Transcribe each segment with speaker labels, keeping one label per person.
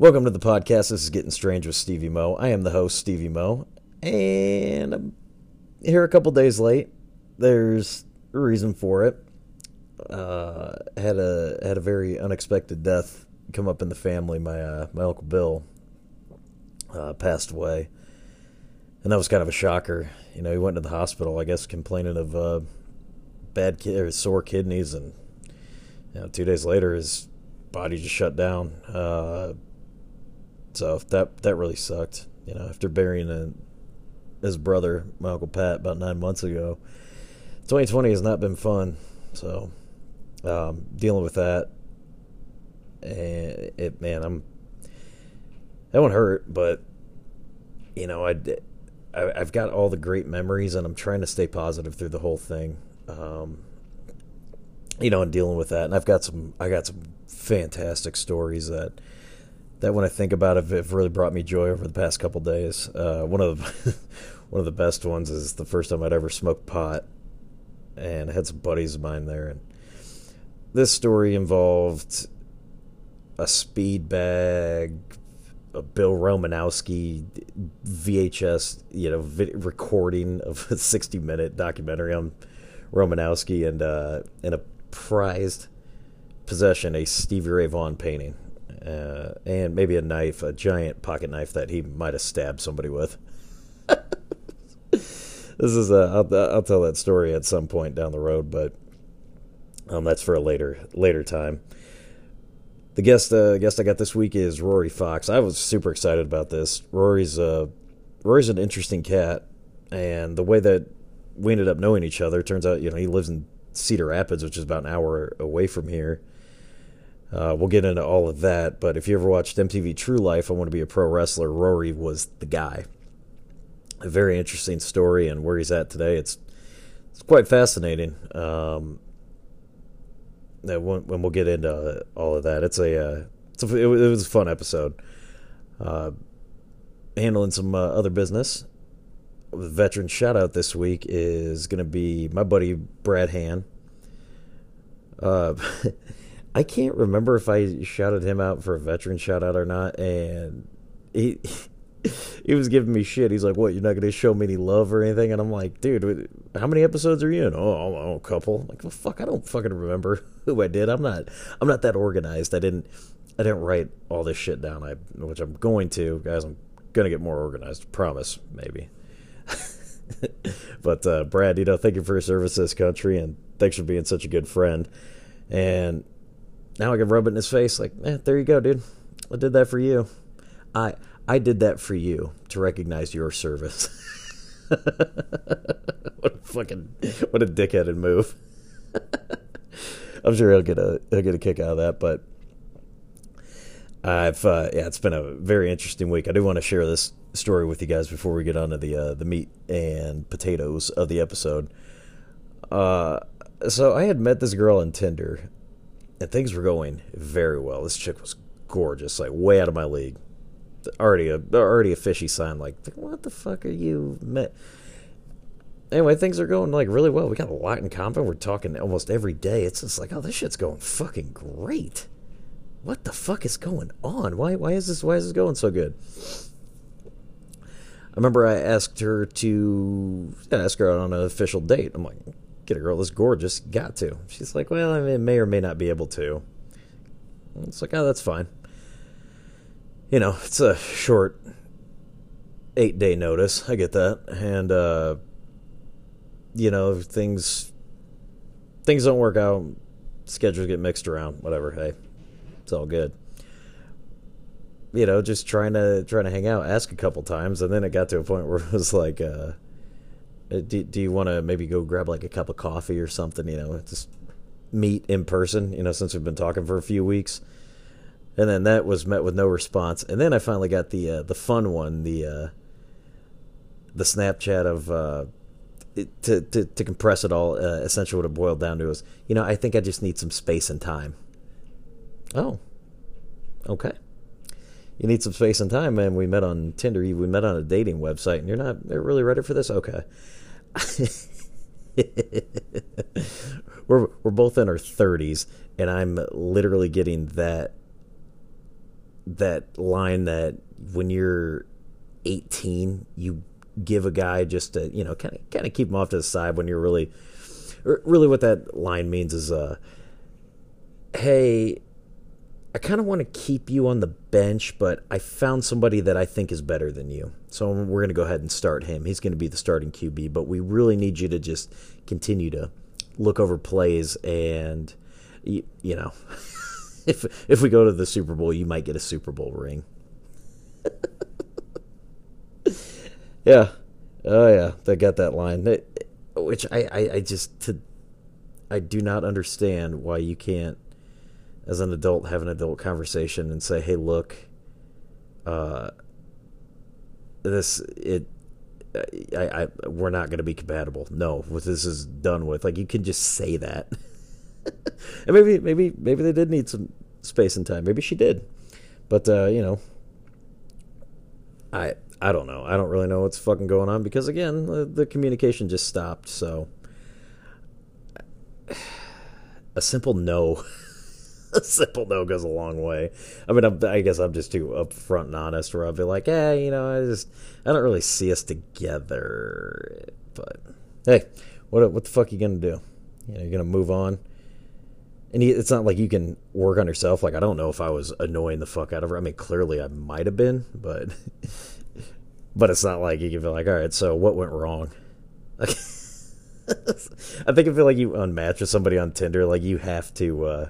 Speaker 1: Welcome to the podcast. This is Getting Strange with Stevie Mo. I am the host, Stevie Mo, and I'm here a couple days late. There's a reason for it. Uh, had a had a very unexpected death come up in the family. My uh, my uncle Bill uh, passed away, and that was kind of a shocker. You know, he went to the hospital, I guess, complaining of uh, bad ki- or sore kidneys, and you know, two days later, his body just shut down. So that that really sucked. You know, after burying a, his brother, my uncle Pat, about nine months ago, 2020 has not been fun. So um, dealing with that, and it man, I'm that one hurt, but you know, I, I I've got all the great memories, and I'm trying to stay positive through the whole thing. Um, you know, and dealing with that, and I've got some I got some fantastic stories that that when I think about it, have really brought me joy over the past couple days. Uh, one of the, one of the best ones is the first time I'd ever smoked pot, and I had some buddies of mine there, and this story involved a speed bag, a Bill Romanowski VHS, you know, recording of a sixty-minute documentary on Romanowski, and uh, and a prized possession, a Stevie Ray Vaughan painting uh, and maybe a knife, a giant pocket knife that he might have stabbed somebody with. this is a, I'll, I'll tell that story at some point down the road, but um, that's for a later later time. The guest uh, guest I got this week is Rory Fox. I was super excited about this. Rory's uh, Rory's an interesting cat, and the way that we ended up knowing each other turns out you know he lives in Cedar Rapids, which is about an hour away from here uh, we'll get into all of that, but if you ever watched MTV True Life, I Want to Be a Pro Wrestler, Rory was the guy. A very interesting story, and where he's at today, it's it's quite fascinating. Um, when, we'll get into all of that, it's a, uh, it's a it, was a fun episode. Uh, handling some uh, other business. Veteran shout out this week is going to be my buddy Brad Han. Uh, I can't remember if I shouted him out for a veteran shout out or not, and he he was giving me shit. He's like, "What? You're not going to show me any love or anything?" And I'm like, "Dude, how many episodes are you in?" Oh, oh, a couple. I'm like, well, fuck, I don't fucking remember who I did. I'm not I'm not that organized. I didn't I didn't write all this shit down. I which I'm going to, guys. I'm gonna get more organized. Promise, maybe. but uh, Brad, you know, thank you for your service to this country, and thanks for being such a good friend. And now I can rub it in his face. Like, eh, there you go, dude. I did that for you. I I did that for you to recognize your service. what a fucking what a dickheaded move. I'm sure he'll get a he'll get a kick out of that, but I've uh, yeah, it's been a very interesting week. I do want to share this story with you guys before we get on to the uh, the meat and potatoes of the episode. Uh, so I had met this girl on Tinder and things were going very well. This chick was gorgeous, like way out of my league. Already a already a fishy sign. Like, what the fuck are you? Met? Anyway, things are going like really well. We got a lot in common. We're talking almost every day. It's just like, oh, this shit's going fucking great. What the fuck is going on? Why why is this why is this going so good? I remember I asked her to ask her out on an official date. I'm like, get a girl this gorgeous. Got to. She's like, well, I may or may not be able to. It's like, oh, that's fine. You know, it's a short eight day notice. I get that. And, uh, you know, things things don't work out. Schedules get mixed around. Whatever. Hey, it's all good. You know, just trying to trying to hang out. Ask a couple times, and then it got to a point where it was like, uh, do, do you want to maybe go grab like a cup of coffee or something? You know, just meet in person. You know, since we've been talking for a few weeks, and then that was met with no response. And then I finally got the uh, the fun one, the uh, the Snapchat of uh, to, to to compress it all. Uh, essentially, what it boiled down to is, you know, I think I just need some space and time. Oh, okay. You need some space and time, man. We met on Tinder. We met on a dating website, and you're not really ready for this. Okay. we're we're both in our 30s and I'm literally getting that
Speaker 2: that line that when you're 18, you give a guy just to you know kind of kind of keep him off to the side when you're really really what that line means is uh hey I kind of want to keep you on the bench, but I found somebody that I think is better than you. So we're going to go ahead and start him. He's going to be the starting QB, but we really need you to just continue to look over plays and you, you know, if if we go to the Super Bowl, you might get a Super Bowl ring. yeah. Oh yeah, they got that line. which I, I, I just to, I do not understand why you can't as an adult have an adult conversation and say, "Hey, look, uh, this it." I, I we're not going to be compatible. No, what this is done with. Like you can just say that, and maybe maybe maybe they did need some space and time. Maybe she did, but uh, you know, I I don't know. I don't really know what's fucking going on because again, the, the communication just stopped. So a simple no simple no goes a long way. I mean, I'm, i guess I'm just too upfront and honest, where I'll be like, hey, you know, I just I don't really see us together." But hey, what what the fuck are you gonna do? You know, you're gonna move on. And it's not like you can work on yourself. Like I don't know if I was annoying the fuck out of her. I mean, clearly I might have been, but but it's not like you can be like, all right, so what went wrong? I think I feel like you unmatch with somebody on Tinder, like you have to uh,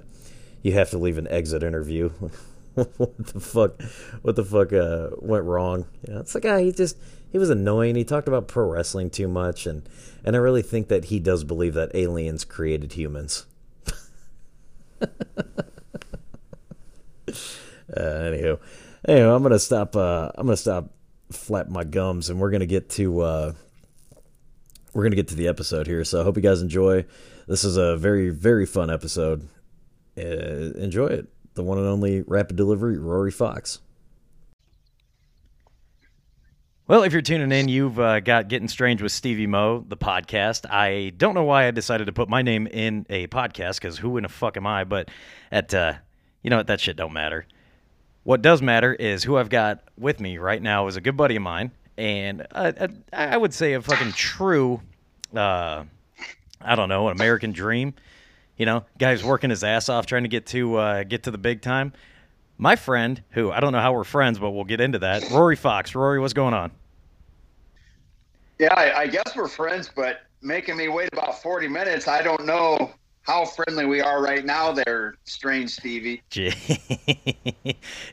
Speaker 2: you have to leave an exit interview. what the fuck? What the fuck uh, went wrong? You know, it's like ah, he just he was annoying. He talked about pro wrestling too much, and and I really think that he does believe that aliens created humans. uh, anywho, anyway, I'm gonna stop. Uh, I'm gonna stop flap my gums, and we're gonna get to uh, we're gonna get to the episode here. So I hope you guys enjoy. This is a very very fun episode uh, enjoy it. The one and only rapid delivery, Rory Fox.
Speaker 1: Well, if you're tuning in, you've uh, got Getting Strange with Stevie Mo, the podcast. I don't know why I decided to put my name in a podcast because who in the fuck am I? But at uh, you know what, that shit don't matter. What does matter is who I've got with me right now is a good buddy of mine, and I would say a fucking true, uh, I don't know, an American dream. You know, guy's working his ass off trying to get to uh, get to the big time. My friend, who I don't know how we're friends, but we'll get into that. Rory Fox. Rory, what's going on?
Speaker 3: Yeah, I, I guess we're friends, but making me wait about forty minutes. I don't know how friendly we are right now there, strange Stevie.
Speaker 1: yeah,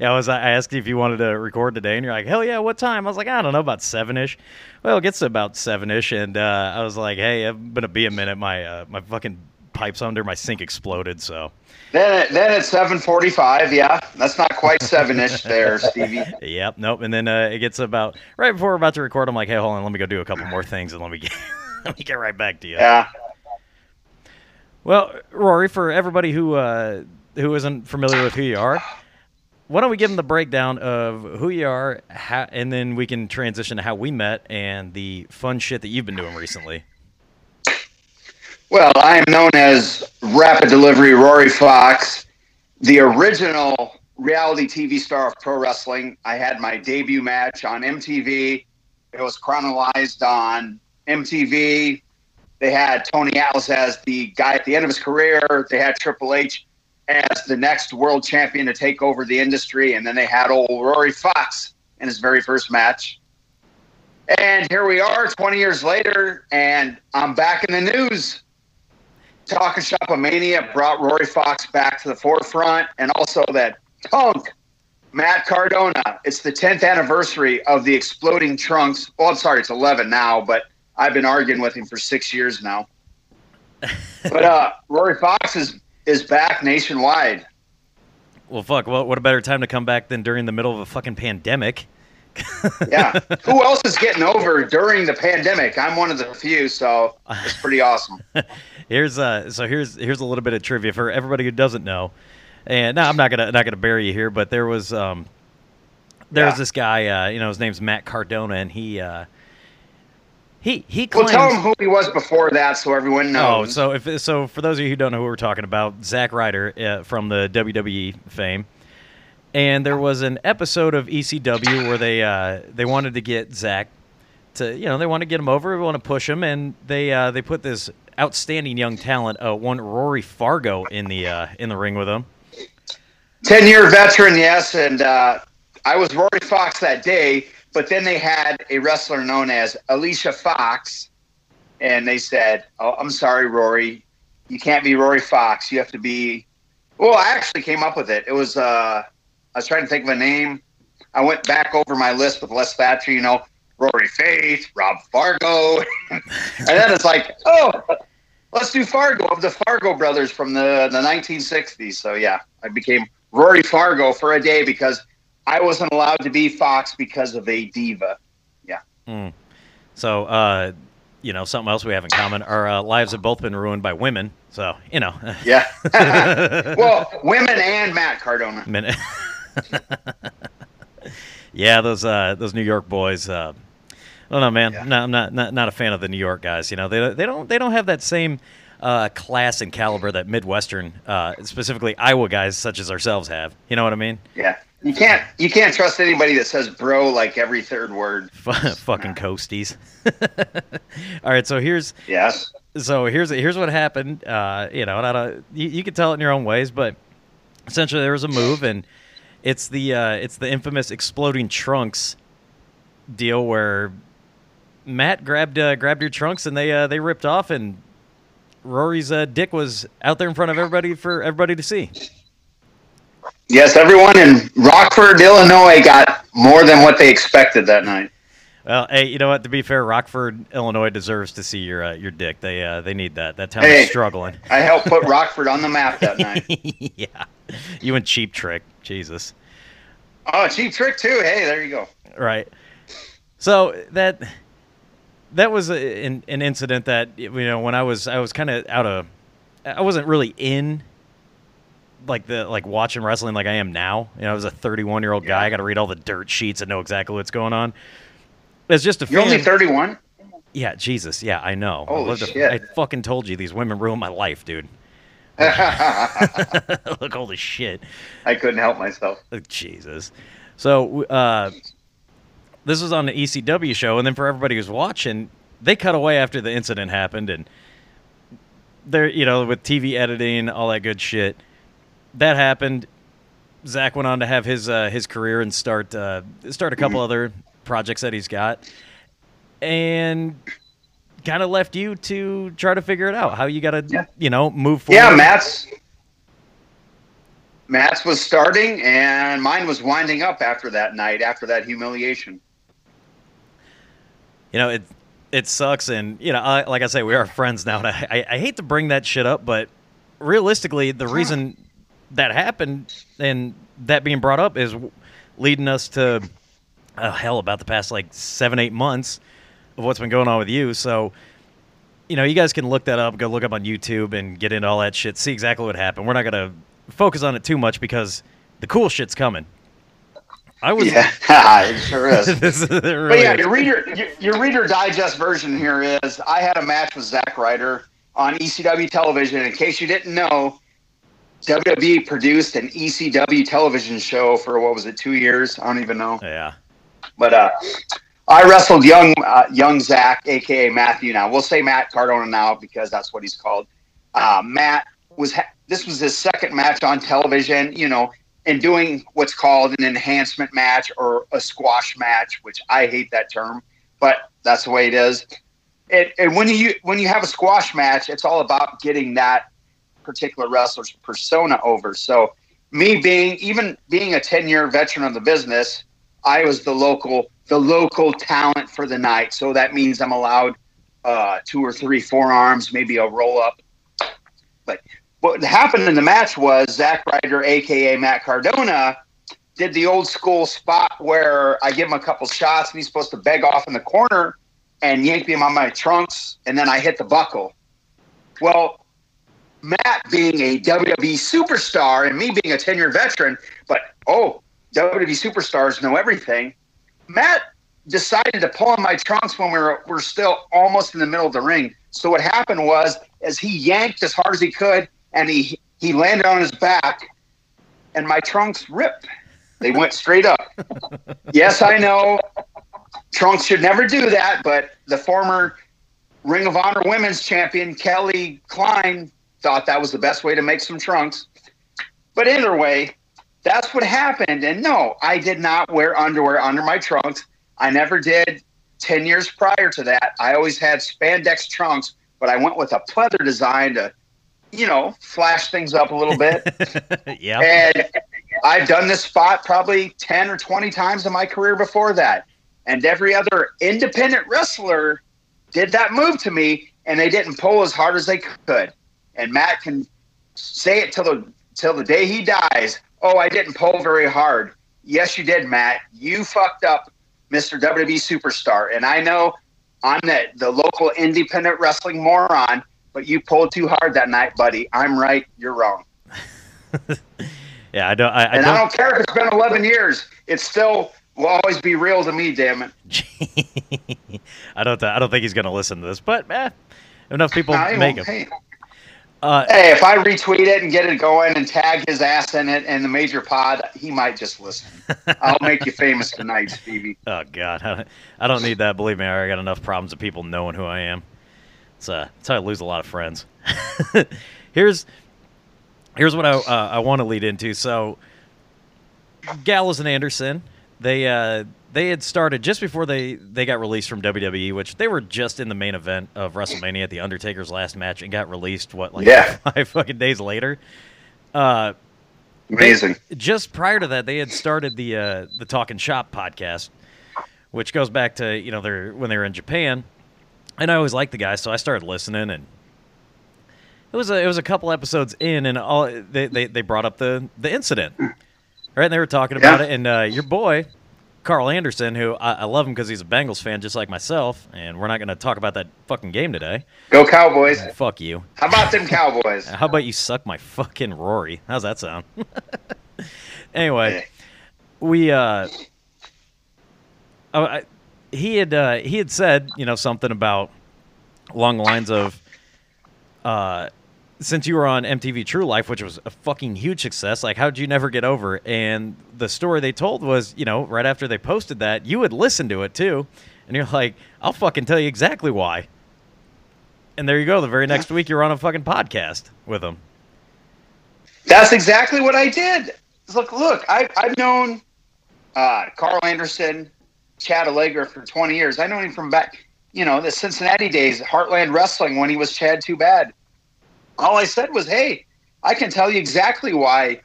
Speaker 1: I was I asked you if you wanted to record today, and you're like, hell yeah, what time? I was like, I don't know, about seven ish. Well, it gets to about seven ish, and uh, I was like, hey, I'm gonna be a minute. My uh, my fucking pipes under my sink exploded. So
Speaker 3: then, then at seven forty-five, yeah, that's not quite seven-ish there, Stevie.
Speaker 1: Yep, nope. And then uh, it gets about right before we're about to record. I'm like, hey, hold on, let me go do a couple more things, and let me get let me get right back to you.
Speaker 3: Yeah.
Speaker 1: Well, Rory, for everybody who uh, who isn't familiar with who you are, why don't we give them the breakdown of who you are, how, and then we can transition to how we met and the fun shit that you've been doing recently.
Speaker 3: Well, I am known as Rapid Delivery Rory Fox, the original reality TV star of pro wrestling. I had my debut match on MTV. It was chronologized on MTV. They had Tony Atlas as the guy at the end of his career. They had Triple H as the next world champion to take over the industry. And then they had old Rory Fox in his very first match. And here we are 20 years later, and I'm back in the news Talking Shop Mania brought Rory Fox back to the forefront, and also that punk Matt Cardona. It's the 10th anniversary of the Exploding Trunks. Well, I'm sorry, it's 11 now, but I've been arguing with him for six years now. but uh, Rory Fox is is back nationwide.
Speaker 1: Well, fuck. Well, what a better time to come back than during the middle of a fucking pandemic?
Speaker 3: Yeah. Who else is getting over during the pandemic? I'm one of the few, so it's pretty awesome.
Speaker 1: here's uh so here's here's a little bit of trivia for everybody who doesn't know. And now I'm not gonna not gonna bury you here, but there was um there yeah. was this guy, uh, you know, his name's Matt Cardona, and he uh he he claims.
Speaker 3: Well, tell him who he was before that, so everyone knows.
Speaker 1: Oh, so if so, for those of you who don't know who we're talking about, Zack Ryder uh, from the WWE fame, and there was an episode of ECW where they uh, they wanted to get Zack to you know they want to get him over, they want to push him, and they uh, they put this outstanding young talent, uh, one Rory Fargo, in the uh, in the ring with him.
Speaker 3: Ten year veteran, yes, and uh, I was Rory Fox that day. But then they had a wrestler known as Alicia Fox, and they said, "Oh, I'm sorry, Rory, you can't be Rory Fox. You have to be." Well, I actually came up with it. It was uh, I was trying to think of a name. I went back over my list with Les Thatcher, you know, Rory Faith, Rob Fargo, and then it's like, oh, let's do Fargo of the Fargo brothers from the the 1960s. So yeah, I became Rory Fargo for a day because I wasn't allowed to be Fox because of a diva. Yeah.
Speaker 1: Mm. So, uh, you know, something else we have in common. Our uh, lives have both been ruined by women. So, you know.
Speaker 3: Yeah. well, women and Matt Cardona.
Speaker 1: Yeah, those uh, those New York boys. Uh, I don't know, man.
Speaker 3: Yeah.
Speaker 1: No, I'm not, not not a fan of the New York guys. You know, they they don't they don't have that same uh, class and caliber that Midwestern, uh, specifically Iowa guys such as ourselves have. You know what I mean?
Speaker 3: Yeah. You can't you can't trust anybody that says bro like every third word.
Speaker 1: Fucking coasties. All right, so here's
Speaker 3: Yes.
Speaker 1: so here's here's what happened. Uh, you know, and I don't, you, you can tell it in your own ways, but essentially there was a move, and it's the uh, it's the infamous exploding trunks deal where Matt grabbed uh, grabbed your trunks and they uh, they ripped off, and Rory's uh, dick was out there in front of everybody for everybody to see.
Speaker 3: Yes, everyone in Rockford, Illinois got more than what they expected that night.
Speaker 1: Well, hey, you know what? To be fair, Rockford, Illinois deserves to see your uh, your dick. They uh, they need that. That town
Speaker 3: Hey.
Speaker 1: is struggling.
Speaker 3: I helped put Rockford on the map that night.
Speaker 1: yeah, you and Cheap Trick, Jesus.
Speaker 3: Oh, cheap trick too. Hey, there you go.
Speaker 1: right so that that was a, an, an incident that you know when i was i was kind of out of i wasn't really in like the like watching wrestling like i am now you know i was a 31 year old guy
Speaker 3: Yeah.
Speaker 1: i gotta read all the dirt sheets and know exactly what's going on as just a
Speaker 3: You're
Speaker 1: fan
Speaker 3: only 31.
Speaker 1: yeah jesus yeah i know I
Speaker 3: Holy
Speaker 1: a-
Speaker 3: shit.
Speaker 1: i fucking told you these women ruined my life dude look holy shit
Speaker 3: I couldn't help myself.
Speaker 1: Oh, Jesus. So uh, this was on the ECW show, and then for everybody who's watching, they cut away after the incident happened, and they're you know with TV editing, all that good shit. That happened. Zack went on to have his uh, his career and start uh, start a couple other projects that he's got, and kind of left you to try to figure it out how you got to
Speaker 3: Yeah.
Speaker 1: you know move forward.
Speaker 3: Yeah, Matt's Matt's was starting, and mine was winding up after that night, after that humiliation.
Speaker 1: you know it it sucks and you know I, like i say we are friends now and I, I, hate to bring that shit up but realistically the reason that happened and that being brought up is leading us to oh, hell about the past like seven eight months of what's been going on with you so you know you guys can look that up go look up on youtube and get into all that shit see exactly what happened we're not going to focus on it too much because the cool shit's coming i was
Speaker 3: Yeah, it sure is.
Speaker 1: this is, it
Speaker 3: But yeah, your reader, your, your reader digest version here is: I had a match with Zack Ryder on ECW television. In case you didn't know, WWE produced an ECW television show for what was it, two years? I don't even know.
Speaker 1: yeah
Speaker 3: But uh, I wrestled young uh, young Zack, aka Matthew. Now we'll say Matt Cardona now because that's what he's called. Uh, Matt was ha- this was his second match on television. You know, and doing what's called an enhancement match or a squash match, which I hate that term, but that's the way it is. It, and when you when you have a squash match, it's all about getting that particular wrestler's persona over. So me being even being a 10 year veteran of the business, I was the local the local talent for the night. So that means I'm allowed uh, two or three forearms, maybe a roll up. But what happened in the match was Zack Ryder, aka Matt Cardona, did the old school spot where I give him a couple shots and he's supposed to beg off in the corner and yank him on my trunks, and then I hit the buckle. Well, Matt being a WWE superstar and me being a 10 year veteran, but oh, WWE superstars know everything. Matt decided to pull on my trunks when we were, we're still almost in the middle of the ring. So what happened was, as he yanked as hard as he could, and he he landed on his back, and my trunks ripped. They went straight up. yes, I know. Trunks should never do that, but the former Ring of Honor Women's Champion Kelly Klein thought that was the best way to make some trunks. But either way, that's what happened. And no, I did not wear underwear under my trunks. I never did 10 years prior to that. I always had spandex trunks, but I went with a pleather design to, you know, flash things up a little bit.
Speaker 1: yeah.
Speaker 3: And I've done this spot probably 10 or 20 times in my career before that. And every other independent wrestler did that move to me, and they didn't pull as hard as they could. And Matt can say it till the till the day he dies. Oh, I didn't pull very hard. Yes, you did, Matt. You fucked up, Mr. WWE superstar. And I know I'm the, the local independent wrestling moron, but you pulled too hard that night, buddy. I'm right. You're wrong.
Speaker 1: yeah, I don't. I, I
Speaker 3: and
Speaker 1: don't,
Speaker 3: I don't care if it's been 11 years. It still will always be real to me. Damn it.
Speaker 1: I don't. I don't think he's going to listen to this, but eh, enough people make him. Uh,
Speaker 3: hey, if I retweet it and get it going and tag his ass in it and the major pod, he might just listen. I'll make you famous tonight, Stevie.
Speaker 1: Oh God, I don't, need that. Believe me, I already got enough problems of people knowing who I am. It's uh, it's how I lose a lot of friends. here's here's what I uh, I want to lead into. So, Gallows and Anderson, they uh, they had started just before they they got released from WWE, which they were just in the main event of WrestleMania at the Undertaker's last match, and got released what like
Speaker 3: Yeah.
Speaker 1: five fucking days later. Uh,
Speaker 3: Amazing.
Speaker 1: just prior to that, they had started the uh, the Talking Shop podcast, which goes back to you know their when they were in Japan, and I always liked the guys, so I started listening, and it was a, it was a couple episodes in, and all they, they, they brought up the the incident, right? And they were talking about
Speaker 3: Yeah.
Speaker 1: it, and uh, your boy Karl Anderson, who I, I love him because he's a Bengals fan just like myself, and we're not going to talk about that fucking game today.
Speaker 3: Go Cowboys.
Speaker 1: Fuck you.
Speaker 3: How about them Cowboys?
Speaker 1: How about you suck my fucking Rory? How's that sound? anyway, we uh, oh, I, he had uh, he had said you know something about along the lines of uh, since you were on MTV True Life, which was a fucking huge success, like how'd you never get over? And the story they told was, you know, right after they posted that, you would listen to it too, and you're like, I'll fucking tell you exactly why. And there you go. The very next week, you're on a fucking podcast with them.
Speaker 3: That's exactly what I did. Look, look, I, I've known uh, Karl Anderson, Chad Allegra for 20 years. I know him from back, you know, the Cincinnati days, Heartland Wrestling when he was Chad Too Bad. All I said was, hey, I can tell you exactly why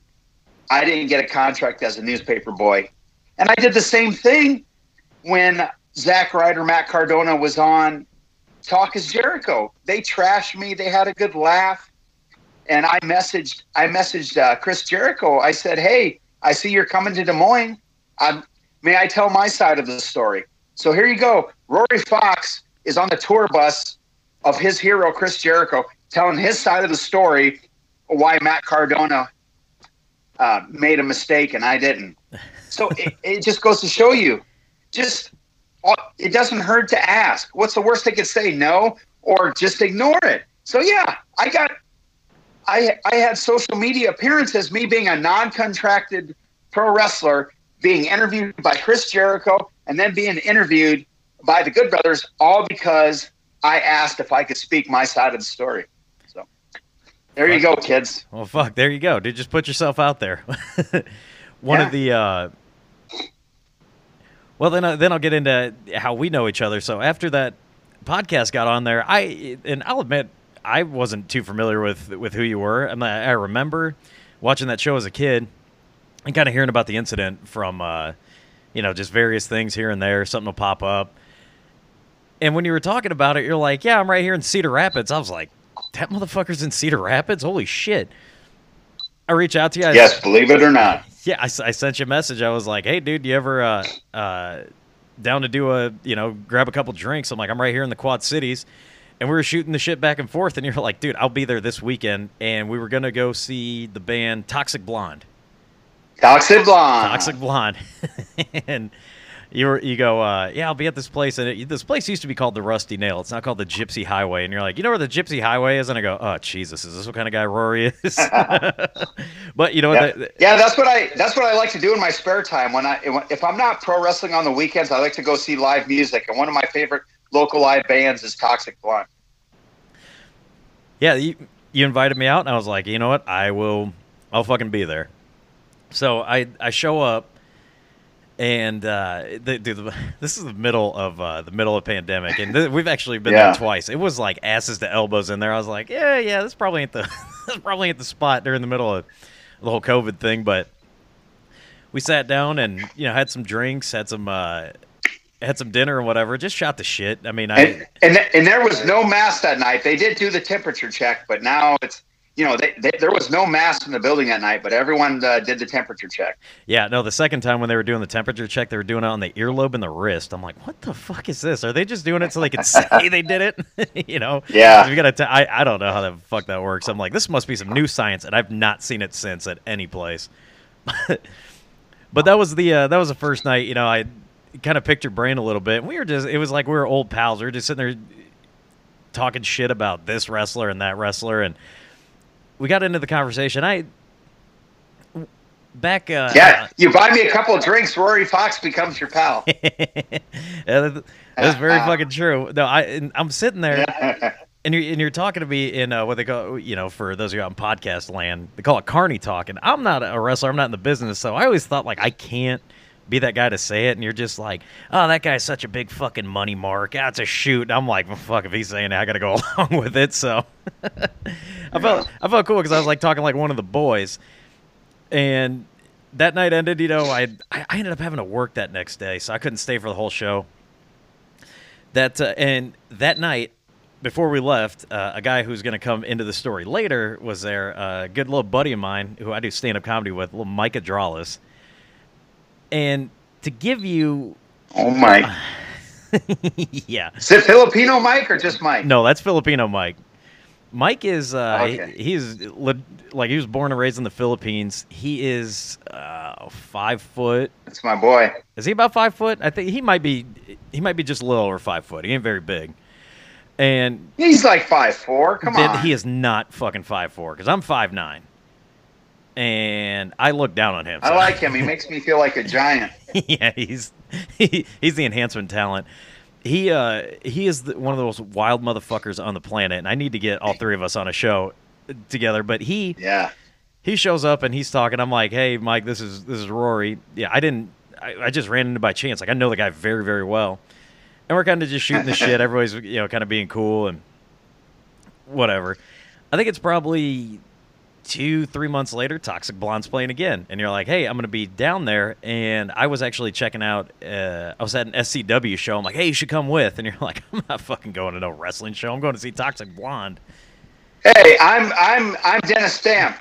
Speaker 3: I didn't get a contract as a newspaper boy. And I did the same thing when Zack Ryder, Matt Cardona was on Talk is Jericho. They trashed me. They had a good laugh and I messaged I messaged uh, Chris Jericho. I said, "Hey, I see you're coming to Des Moines. Um, may I tell my side of the story?" So here you go. Rory Fox is on the tour bus of his hero Chris Jericho, telling his side of the story why Matt Cardona uh, made a mistake and I didn't. So it, it just goes to show you, just uh, it doesn't hurt to ask. What's the worst they could say? No, or just ignore it. So yeah, I got I I had social media appearances, me being a non-contracted pro wrestler, being interviewed by Chris Jericho, and then being interviewed by the Good Brothers, all because I asked if I could speak my side of the story. There you go, kids.
Speaker 1: Well, fuck. There you go, dude. Just put yourself out there. One
Speaker 3: Yeah.
Speaker 1: of the. Uh, well, then, uh, then I'll get into how we know each other. So after that podcast got on there, I and I'll admit I wasn't too familiar with with who you were. I, mean, I remember watching that show as a kid and kind of hearing about the incident from, uh, you know, just various things here and there. Something will pop up. And when you were talking about it, you're like, "Yeah, I'm right here in Cedar Rapids." I was like, "That motherfucker's in Cedar Rapids! Holy shit!" I reach out to you. I-
Speaker 3: Yes, believe it or not.
Speaker 1: yeah, I sent you a message. I was like, "Hey, dude, you ever uh, uh, down to do a you know grab a couple drinks?" I'm like, "I'm right here in the Quad Cities," and we were shooting the shit back and forth. And you're like, "Dude, I'll be there this weekend," and we were gonna go see the band Toxic Blonde.
Speaker 3: Toxic Blonde.
Speaker 1: Toxic Blonde, and you you go, uh, yeah, I'll be at this place, and it, this place used to be called the Rusty Nail. It's not called the Gypsy Highway, and you're like, you know where the Gypsy Highway is? And I go, oh Jesus, is this what kind of guy Rory is? but you know,
Speaker 3: Yeah.
Speaker 1: what? the-
Speaker 3: yeah, that's what I that's what I like to do in my spare time. When I if I'm not pro wrestling on the weekends, I like to go see live music. And one of my favorite local live bands is Toxic Blonde.
Speaker 1: yeah, you, you invited me out, and I was like, you know what, I will, I'll fucking be there. So I I show up, and uh, the, dude, the, this is the middle of uh, the middle of pandemic, and th- we've actually been
Speaker 3: Yeah.
Speaker 1: there twice. It was like asses to elbows in there. I was like, yeah, yeah, this probably ain't the this probably ain't the spot during the middle of the whole COVID thing, but we sat down and you know had some drinks, had some uh, had some dinner and whatever. Just shot the shit. I mean, I
Speaker 3: And and, and there was no mask that night. They did do the temperature check, but now it's you know they, they, there was no mask in the building that night, but everyone uh, did the temperature check.
Speaker 1: Yeah, no, the second time when they were doing the temperature check, they were doing it on the earlobe and the wrist. I'm like, what the fuck is this? Are they just doing it so they can say they did it? you know?
Speaker 3: Yeah.
Speaker 1: We gotta. T- I I don't know how the fuck that works. I'm like, this must be some new science, and I've not seen it since at any place. but that was the uh, that was the first night. You know, I kind of picked your brain a little bit. We were just. It was like we were old pals. We were just sitting there talking shit about this wrestler and that wrestler, and we got into the conversation. I back. Uh,
Speaker 3: Yeah, you buy me a couple of drinks, Rory Fox becomes your pal.
Speaker 1: yeah, that's very fucking true. No, I I'm sitting there and you're and you're talking to me in uh, what they call you know for those of you out in podcast land they call it carney talk and I'm not a wrestler I'm not in the business so I always thought like I can't be that guy to say it and you're just like oh that guy's such a big fucking money mark. That's a shoot. And I'm like well, fuck if he's saying it I gotta go along with it. So I felt I felt cool because I was like talking like one of the boys. And that night ended you know I I ended up having to work that next day so I couldn't stay for the whole show. That uh, and that night before we left uh, a guy who's going to come into the story later was there a good little buddy of mine who i do stand-up comedy with little mike adralis and to give you
Speaker 3: oh my!
Speaker 1: yeah
Speaker 3: Is it Filipino Mike or just Mike?
Speaker 1: no that's filipino mike mike is uh
Speaker 3: Okay.
Speaker 1: he, he's like he was born and raised in the philippines he is uh five foot
Speaker 3: It's my boy.
Speaker 1: Is he about five foot? I think he might be. He might be just a little over five foot. He ain't very big, and
Speaker 3: He's like five four. Come on.
Speaker 1: he is not fucking five four because I'm five nine, and I look down on him.
Speaker 3: I like him. He makes me feel like a giant.
Speaker 1: yeah, he's he, he's the enhancement talent. He uh he is the, one of the most wild motherfuckers on the planet, and I need to get all three of us on a show together. But he
Speaker 3: Yeah.
Speaker 1: he shows up and he's talking. I'm like, hey, Mike, this is this is Rory. Yeah, I didn't. I, I just ran into by chance. Like I know the guy very very well, and we're kind of just shooting the shit. Everybody's you know kind of being cool and whatever. I think it's probably two three months later. Toxic Blonde's playing again, and you're like, hey, I'm gonna be down there. And I was actually checking out. Uh, I was at an SCW show. I'm like, hey, you should come with. And you're like, I'm not fucking going to no wrestling show. I'm going to see Toxic Blonde.
Speaker 3: Hey, I'm I'm I'm Dennis Stamp.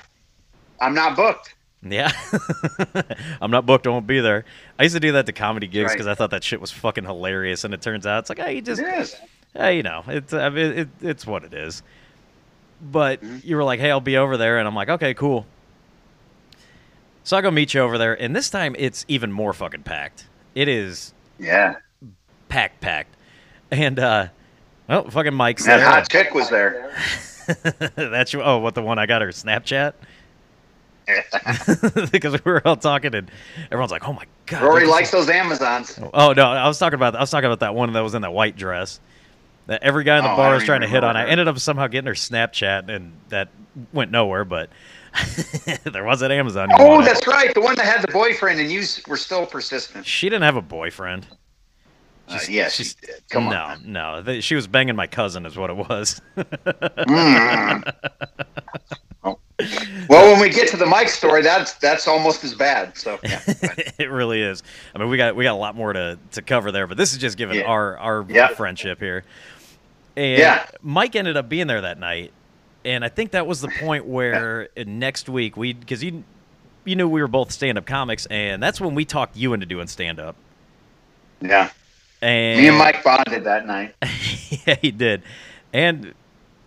Speaker 3: I'm not booked.
Speaker 1: Yeah. I'm not booked, I won't be there. I used to do that to comedy gigs
Speaker 3: Right.
Speaker 1: because I thought that shit was fucking hilarious. And it turns out it's like, hey, you just,
Speaker 3: It is.
Speaker 1: hey, you know, it's, I mean, it, it's what it is. But
Speaker 3: Mm-hmm.
Speaker 1: you were like, hey, I'll be over there. And I'm like, okay, cool. So I go meet you over there. And this time it's even more fucking packed. It is
Speaker 3: Yeah.
Speaker 1: packed, packed. And, uh, well, fucking Mike's
Speaker 3: That
Speaker 1: there.
Speaker 3: hot chick was there.
Speaker 1: That's your, oh, what the one I got her Snapchat? because we were all talking and everyone's like, "Oh my god!"
Speaker 3: Rory likes those Amazons.
Speaker 1: Oh no, I was talking about I was talking about that one that was in that white dress. That every guy in the
Speaker 3: Oh,
Speaker 1: bar
Speaker 3: I
Speaker 1: was trying to hit on.
Speaker 3: remember
Speaker 1: I ended up somehow getting her Snapchat, and that went nowhere. But there was that Amazon.
Speaker 3: Oh,
Speaker 1: wanted.
Speaker 3: that's right. The one that had the boyfriend and you were still persistent.
Speaker 1: She didn't have a boyfriend.
Speaker 3: Uh, yes, she
Speaker 1: she's-
Speaker 3: did. Come
Speaker 1: no,
Speaker 3: on.
Speaker 1: no, th- she was banging my cousin, is what it was.
Speaker 3: Mm. Oh. Well, when we get to the Mike story, that's that's almost as bad. So yeah.
Speaker 1: it really is. I mean, we got we got a lot more to, to cover there, but this is just giving
Speaker 3: Yeah.
Speaker 1: our our
Speaker 3: Yeah.
Speaker 1: friendship here. And
Speaker 3: Yeah.
Speaker 1: Mike ended up being there that night, and I think that was the point where next week we because you you knew we were both stand up comics, and that's when we talked you into doing stand up.
Speaker 3: yeah.
Speaker 1: And
Speaker 3: Me and Mike bonded that night.
Speaker 1: yeah, he did, and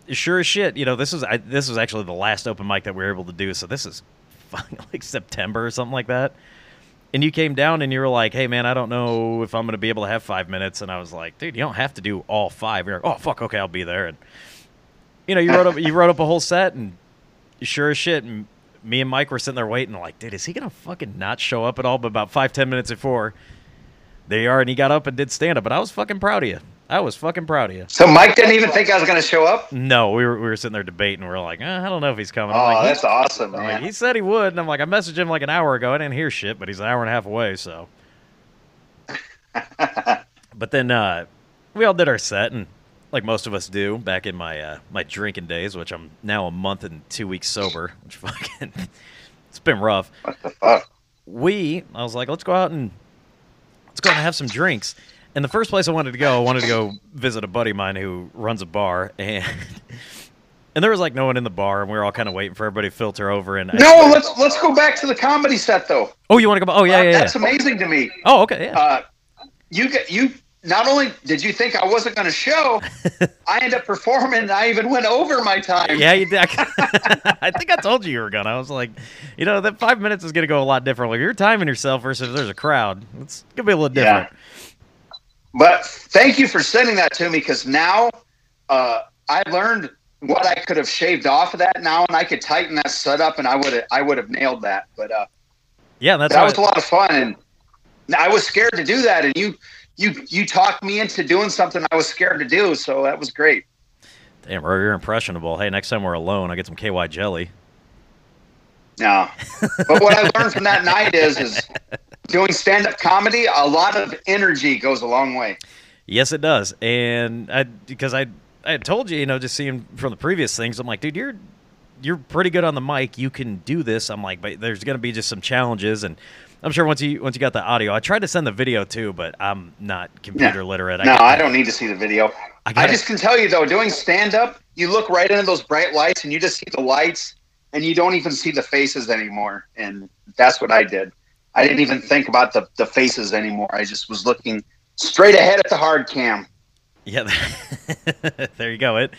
Speaker 1: sure as shit, you know this was I, this was actually the last open mic that we were able to do. So this is fucking like September or something like that. And you came down and you were like, "Hey, man, I don't know if I'm going to be able to have five minutes." And I was like, "Dude, you don't have to do all five. You're like, "Oh, fuck, okay, I'll be there." And you know, you wrote up you wrote up a whole set, and sure as shit, and me and Mike were sitting there waiting, like, dude, is he gonna fucking not show up at all? But about five ten minutes before, there you are, and he got up and did stand up. But I was fucking proud of you. I was fucking proud of you.
Speaker 3: So Mike didn't even think I was going to show up.
Speaker 1: No, we were we were sitting there debating. We are like, eh, I don't know if he's coming. I'm
Speaker 3: Oh,
Speaker 1: like,
Speaker 3: that's
Speaker 1: "He-
Speaker 3: awesome, man.
Speaker 1: like, he said he would, and I'm like, I messaged him like an hour ago. I didn't hear shit, but he's an hour and a half away. So, but then uh, we all did our set, and like most of us do back in my uh, my drinking days, which I'm now a month and two weeks sober, which fucking it's been rough.
Speaker 3: what the fuck?
Speaker 1: We, I was like, let's go out and let's go out and have some drinks. And the first place I wanted to go, I wanted to go visit a buddy of mine who runs a bar, and and there was like no one in the bar, and we were all kind of waiting for everybody to filter over. And I-
Speaker 3: No, let's let's go back to the comedy set though.
Speaker 1: oh, you want to go? Oh, yeah, yeah, yeah.
Speaker 3: That's amazing to me.
Speaker 1: Oh, okay, yeah.
Speaker 3: Uh, you get you. Not only did you think I wasn't going to show, I ended up performing. and I even went over my time.
Speaker 1: Yeah, you did. I think I told you you were gonna. I was like, you know, that five minutes is gonna go a lot different. Like you're timing yourself versus there's a crowd. It's gonna be a little different. Yeah.
Speaker 3: But thank you for sending that to me because now uh, I learned what I could have shaved off of that now, and I could tighten that setup, and I would have I would have nailed that. But uh,
Speaker 1: Yeah, that's
Speaker 3: that was a lot of fun, and I was scared to do that, and you you you talked me into doing something I was scared to do, so that was great.
Speaker 1: Damn, bro, you're impressionable. Hey, next time we're alone, I get some KY jelly.
Speaker 3: No, but what I learned from that night is is doing stand up comedy. A lot of energy goes a long way.
Speaker 1: Yes, it does. And I because I I had told you, you know, just seeing from the previous things, I'm like, dude, you're you're pretty good on the mic. You can do this. I'm like, but there's gonna be just some challenges and I'm sure once you once you got the audio, I tried to send the video too, but I'm not computer literate.
Speaker 3: No, I don't need to see the video.
Speaker 1: I
Speaker 3: I, just can tell you though, doing stand up, you look right into those bright lights and you just see the lights and you don't even see the faces anymore. And that's what I did. I didn't even think about the, the faces anymore. I just was looking straight ahead at the hard cam.
Speaker 1: Yeah, there you go. It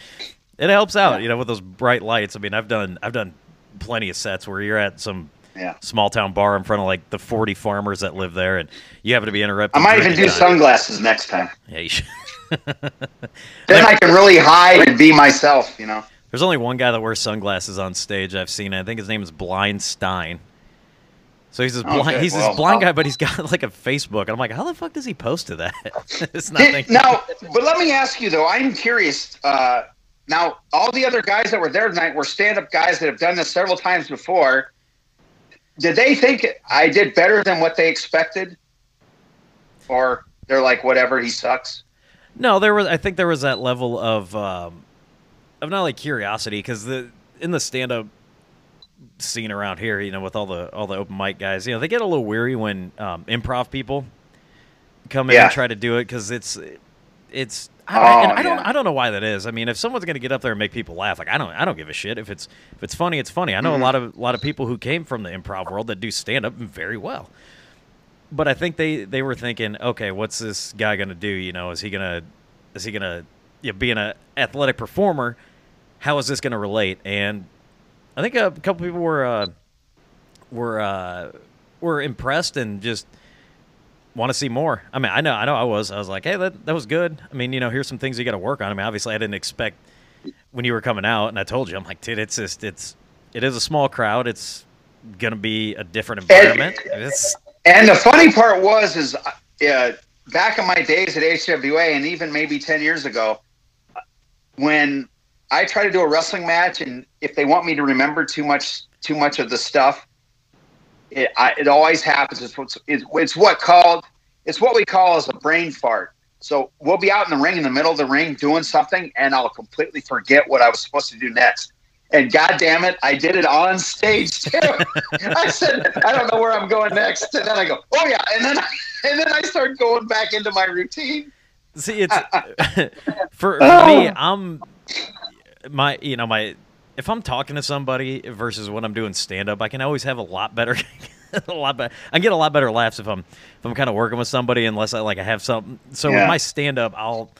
Speaker 1: it helps out,
Speaker 3: Yeah.
Speaker 1: you know, with those bright lights. I mean, I've done I've done plenty of sets where you're at some
Speaker 3: Yeah.
Speaker 1: small town bar in front of like the 40 farmers that live there, and you happen to be interrupted.
Speaker 3: I might even do
Speaker 1: time.
Speaker 3: sunglasses next time.
Speaker 1: Yeah, you should.
Speaker 3: Then I can really hide and be myself, you know.
Speaker 1: There's only one guy that wears sunglasses on stage I've seen. I think his name is Blind Stein. So he's this blind.
Speaker 3: Okay,
Speaker 1: he's
Speaker 3: well,
Speaker 1: this blind
Speaker 3: I'll-
Speaker 1: guy, but he's got like a Facebook, and I'm like, how the fuck does he post to that? it's not.
Speaker 3: Did- now, but let me ask you though. I'm curious. Uh, now, all the other guys that were there tonight were stand-up guys that have done this several times before. Did they think I did better than what they expected, or they're like, whatever, he sucks?
Speaker 1: No, there was. I think there was that level of um, of not like curiosity because the in the stand up scene around here, you know, with all the all the open mic guys, you know, they get a little weary when um, improv people come in
Speaker 3: Yeah.
Speaker 1: and try to do it because it's it's. I,
Speaker 3: Oh,
Speaker 1: I don't.
Speaker 3: yeah.
Speaker 1: I don't know why that is. I mean, if someone's going to get up there and make people laugh, like I don't. I don't give a shit if it's if it's funny. It's funny. I know
Speaker 3: Mhm.
Speaker 1: a lot of a lot of people who came from the improv world that do stand up very well but I think they they were thinking, okay, what's this guy gonna do? You know, is he gonna is he gonna you know, being an athletic performer? How is this gonna relate? And I think a couple people were uh, were uh, were impressed and just want to see more. I mean, I know I know I was. I was like, hey, that that was good. I mean, you know, here's some things you got to work on. I mean, obviously, I didn't expect when you were coming out, and I told you, I'm like, dude, it's just it's it is a small crowd. It's gonna be a different environment. It's
Speaker 3: And the funny part was, is uh, back in my days at HWA, and even maybe ten years ago, when I try to do a wrestling match, and if they want me to remember too much, too much of the stuff, it, I, it always happens. It's, what's, it's, it's what called, it's what we call as a brain fart. So we'll be out in the ring, in the middle of the ring, doing something, and I'll completely forget what I was supposed to do next. And God damn it, I did it on stage too. I said, I don't know where I'm going next, and then I go, oh yeah, and then and then I start going back into my routine.
Speaker 1: See, it's for, for oh. me. I'm my, you know, my. If I'm talking to somebody versus when I'm doing stand up, I can always have a lot better, a lot better. I get a lot better laughs if I'm if I'm kind of working with somebody, unless I like I have some. So with my stand up, I'll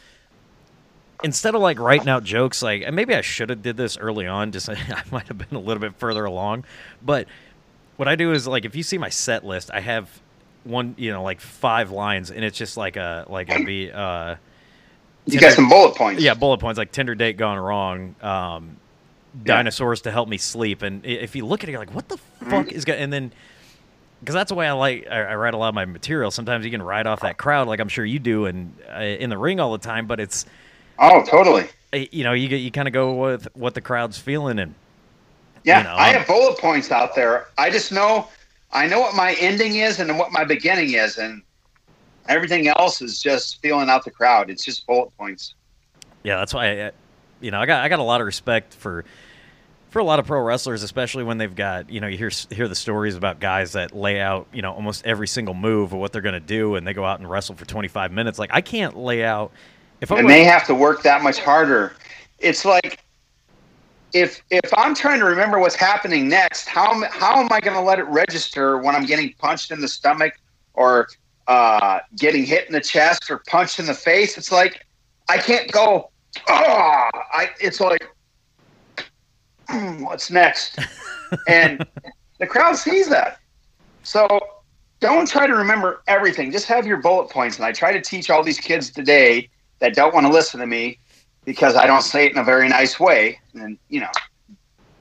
Speaker 1: instead of like writing out jokes, like and maybe I should have did this early on. Just I might have been a little bit further along, but what I do is like if you see my set list, I have one, you know, like five lines, and it's just like a like a be uh,
Speaker 3: You got some bullet points.
Speaker 1: yeah, bullet points like Tinder date gone wrong. Um, dinosaurs to help me sleep, and if you look at it, you're like, what the fuck is going? And then because that's the way I like I, write a lot of my material. Sometimes you can ride off that crowd, like I'm sure you do, and uh, in the ring all the time. But it's
Speaker 3: Oh, totally.
Speaker 1: you know you get you kind of go with what the crowd's feeling, and
Speaker 3: Yeah,
Speaker 1: You know,
Speaker 3: I have bullet points out there. I just know, I know what my ending is and what my beginning is, and everything else is just feeling out the crowd. It's just bullet points.
Speaker 1: Yeah, that's why I, you know I got I got a lot of respect for for a lot of pro wrestlers, especially when they've got you know you hear hear the stories about guys that lay out you know almost every single move of what they're going to do, and they go out and wrestle for 25 minutes. Like I can't lay out if I
Speaker 3: and they have to work that much harder. It's like if if I'm trying to remember what's happening next, how how am I going to let it register when I'm getting punched in the stomach or uh, getting hit in the chest or punched in the face? It's like I can't go. Oh, I. It's like "Hmm, what's next, and the crowd sees that. So don't try to remember everything. Just have your bullet points. And I try to teach all these kids today that don't want to listen to me because I don't say it in a very nice way. And, you know,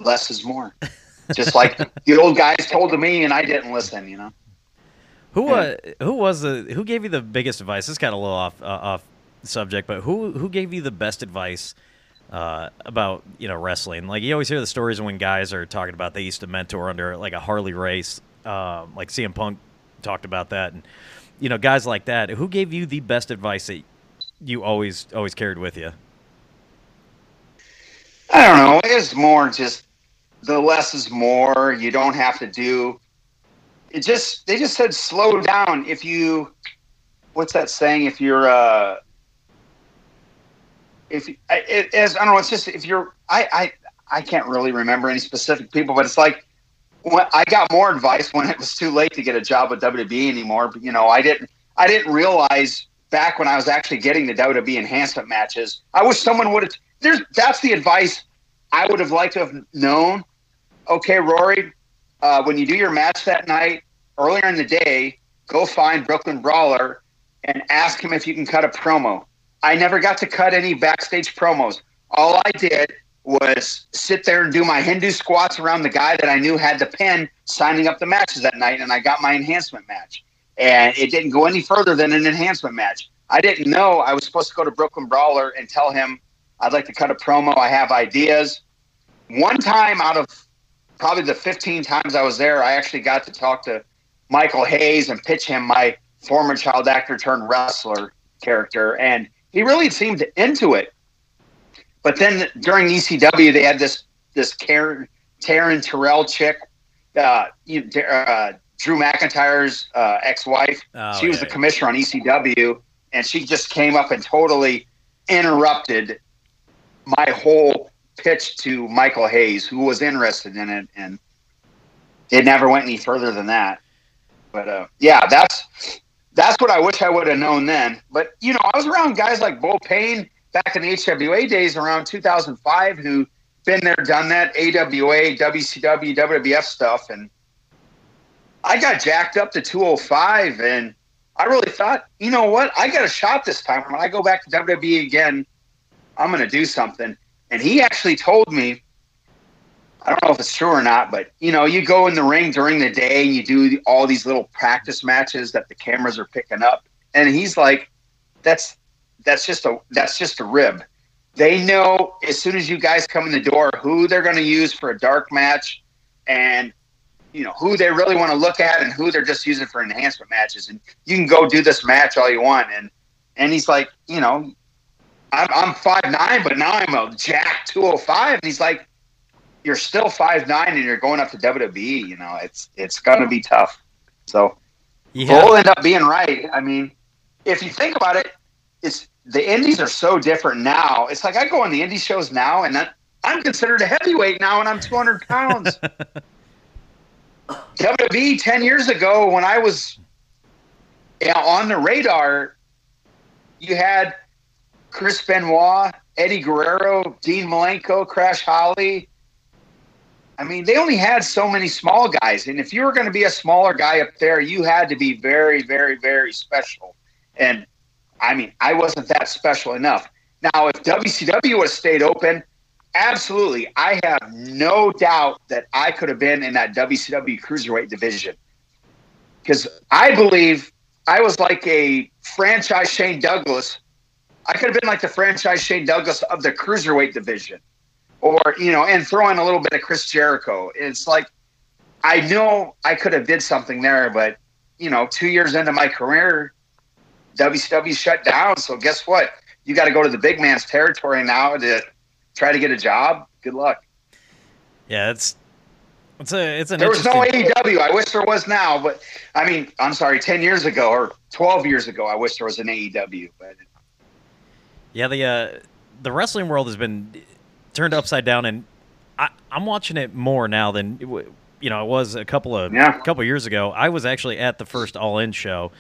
Speaker 3: less is more. Just like the old guys told to me and I didn't listen, you know.
Speaker 1: Who uh, who was the who gave you the biggest advice? This got a little off uh, off subject, but who who gave you the best advice uh, about you know wrestling? Like you always hear the stories when guys are talking about they used to mentor under like a Harley Race, um, like CM Punk talked about that, and you know guys like that. Who gave you the best advice that you always always carried with you?
Speaker 3: I don't know. It's more just the less is more. You don't have to do. It just they just said slow down. If you, what's that saying? If you're uh, if I- it is I don't know. It's just if you're I I I can't really remember any specific people, but it's like when I got more advice when it was too late to get a job with WWE anymore. But you know, I didn't I didn't realize back when I was actually getting the WWE enhancement matches. I wish someone would have. There's that's the advice I would have liked to have known. Okay, Rory, uh, when you do your match that night earlier in the day, go find Brooklyn Brawler and ask him if you can cut a promo. I never got to cut any backstage promos. All I did was sit there and do my Hindu squats around the guy that I knew had the pin signing up the matches that night, and I got my enhancement match. And it didn't go any further than an enhancement match. I didn't know I was supposed to go to Brooklyn Brawler and tell him I'd like to cut a promo. I have ideas. One time out of probably the 15 times I was there, I actually got to talk to Michael Hayes and pitch him my former child actor turned wrestler character. And he really seemed into it. But then during ECW, they had this this Karen Taryn Terrell chick, uh, you, uh, Drew McIntyre's uh, ex-wife.
Speaker 1: Oh,
Speaker 3: she was
Speaker 1: yeah,
Speaker 3: the commissioner on ECW, and she just came up and totally interrupted my whole pitch to Michael Hayes, who was interested in it, and it never went any further than that. But uh, yeah, that's that's what I wish I would have known then. But you know, I was around guys like Bull Pain back in the HWA days, around 2005, who been there, done that, AWA, WCW, WWF stuff, and I got jacked up to 205, and I really thought, you know what, I got a shot this time. When I go back to WWE again, I'm going to do something. And he actually told me, I don't know if it's true or not, but you know, you go in the ring during the day and you do all these little practice matches that the cameras are picking up, and he's like, "That's that's just a that's just a rib." They know as soon as you guys come in the door who they're going to use for a dark match, and you know who they really want to look at and who they're just using for enhancement matches. And you can go do this match all you want. And and he's like, you know, I'm I'm five nine, but now I'm a jack two oh five. And he's like, you're still five nine, and you're going up to WWE. You know, it's it's gonna be tough. So
Speaker 1: Yeah,
Speaker 3: we'll end up being right. I mean, if you think about it, it's the indies are so different now. It's like I go on the indie shows now, and I'm considered a heavyweight now, and I'm 200 pounds. WWE 10 years ago, when I was yeah, on the radar, you had Chris Benoit, Eddie Guerrero, Dean Malenko, Crash Holly, I mean, they only had so many small guys, and if you were going to be a smaller guy up there, you had to be very, very, very special. And I mean, I wasn't that special enough. Now, if WCW have stayed open, absolutely, I have no doubt that I could have been in that WCW cruiserweight division because I believe I was like a franchise Shane Douglas. I could have been like the franchise Shane Douglas of the cruiserweight division, or you know, and throw in a little bit of Chris Jericho. It's like I know I could have did something there, but you know, two years into my career, WCW shut down. So guess what? You got to go to the big man's territory now to try to get a job. Good luck.
Speaker 1: Yeah, it's it's a it's an
Speaker 3: There was no AEW. I wish there was now, but I mean, I'm sorry, ten years ago or twelve years ago, I wish there was an AEW. But
Speaker 1: Yeah, the uh, the wrestling world has been turned upside down, and I, I'm watching it more now than you know. I was a couple of
Speaker 3: Yeah.
Speaker 1: couple years ago. I was actually at the first All In show,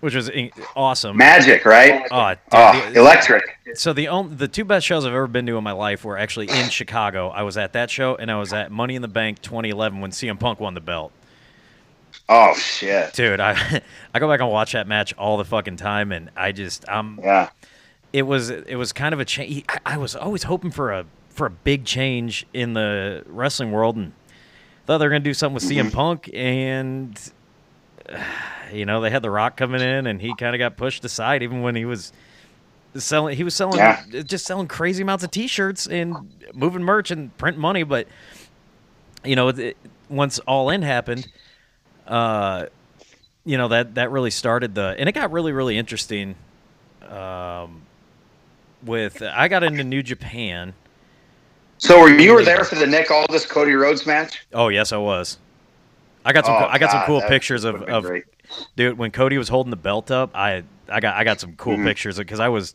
Speaker 1: which was awesome.
Speaker 3: magic, right?
Speaker 1: Oh, dude,
Speaker 3: Oh,
Speaker 1: the-
Speaker 3: electric.
Speaker 1: So the only, the two best shows I've ever been to in my life were actually in Chicago. I was at that show, and I was at Money in the Bank 2011 when CM Punk won the belt.
Speaker 3: Oh shit.
Speaker 1: Dude, I I go back and watch that match all the fucking time, and I just I'm
Speaker 3: Yeah.
Speaker 1: It was it was kind of a change. I, I was always hoping for a for a big change in the wrestling world, and thought they were gonna do something with CM Punk, and uh, you know they had The Rock coming in, and he kind of got pushed aside, even when he was selling. He was selling
Speaker 3: Yeah.
Speaker 1: just selling crazy amounts of T-shirts and moving merch and print money, but you know it, once All In happened. Uh, you know that that really started the, and it got really really interesting. Um, with I got into New Japan.
Speaker 3: So were you were there for the Nick Aldis Cody Rhodes match?
Speaker 1: Oh yes, I was. I got some.
Speaker 3: Oh,
Speaker 1: I got some cool pictures of, of
Speaker 3: great.
Speaker 1: dude when Cody was holding the belt up. I I got I got some cool
Speaker 3: Mhm.
Speaker 1: pictures because I was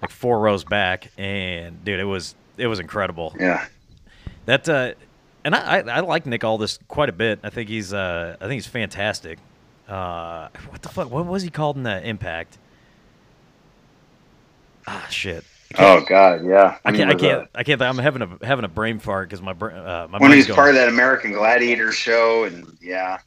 Speaker 1: like four rows back, and dude, it was it was incredible.
Speaker 3: Yeah.
Speaker 1: That uh, and I, I I like Nick Aldis quite a bit. I think he's uh I think he's fantastic. Uh, what the fuck? What was he called in the Impact? Ah, shit.
Speaker 3: Oh God, yeah.
Speaker 1: I can't. I can't.
Speaker 3: uh,
Speaker 1: I can't. I'm having a having a brain fart because my bra- uh, my
Speaker 3: when
Speaker 1: mind's
Speaker 3: he was
Speaker 1: going.
Speaker 3: part of that American Gladiator show, and yeah,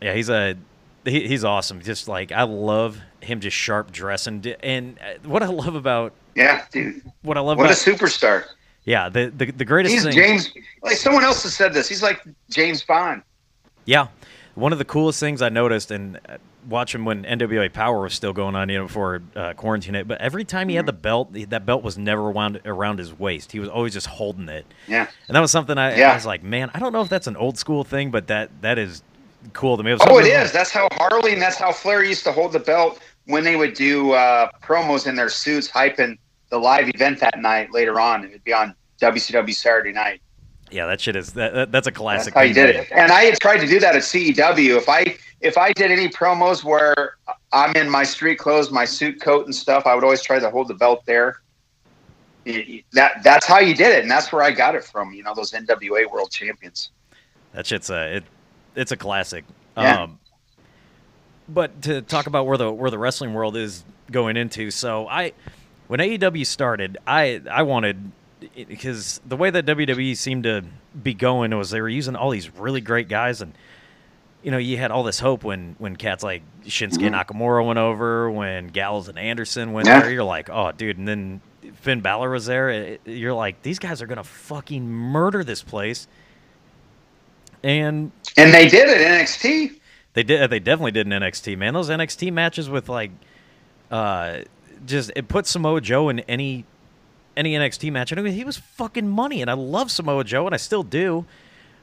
Speaker 1: Yeah, he's a he, he's awesome. Just like I love him, just sharp dressing. And uh, what I love about
Speaker 3: yeah, dude,
Speaker 1: what I love
Speaker 3: what a superstar.
Speaker 1: yeah the the, the greatest
Speaker 3: He's
Speaker 1: thing.
Speaker 3: James. Like someone else has said this. He's like James Bond.
Speaker 1: Yeah, one of the coolest things I noticed and uh, watching when NWA Power was still going on, you know, before uh, quarantine it. But every time he had the belt, that belt was never wound around his waist. He was always just holding it,
Speaker 3: Yeah.
Speaker 1: and that was something I, I was like, man, I don't know if that's an old school thing, but that that is cool to me. It
Speaker 3: Oh, it is. That's how Harley and that's how Flair used to hold the belt when they would do uh, promos in their suits, hyping the live event that night. Later on, it'd be on WCW Saturday Night.
Speaker 1: Yeah, that shit is that, that- that's a
Speaker 3: That's
Speaker 1: classic.
Speaker 3: how you did it. And I had tried to do that at CEW. If I if I did any promos where I'm in my street clothes, my suit coat and stuff, I would always try to hold the belt there. That that's how you did it, and that's where I got it from. You know, those NWA World Champions.
Speaker 1: That shit's a it, it's a classic.
Speaker 3: Yeah.
Speaker 1: Um, but to talk about where the where the wrestling world is going into, so I when AEW started, I I wanted because the way that WWE seemed to be going was they were using all these really great guys and you know you had all this hope when when cats like Shinsuke Nakamura went over, when Gallows and Anderson went
Speaker 3: Yeah.
Speaker 1: there. You're like, oh, dude, and then Finn Balor was there. it- you're like, these guys are gonna fucking murder this place. And
Speaker 3: And they did it NXT.
Speaker 1: they did. They definitely did in NXT. Man, those NXT matches with like, uh, just it put Samoa Joe in any any NXT match. And I mean, he was fucking money, and I love Samoa Joe, and I still do.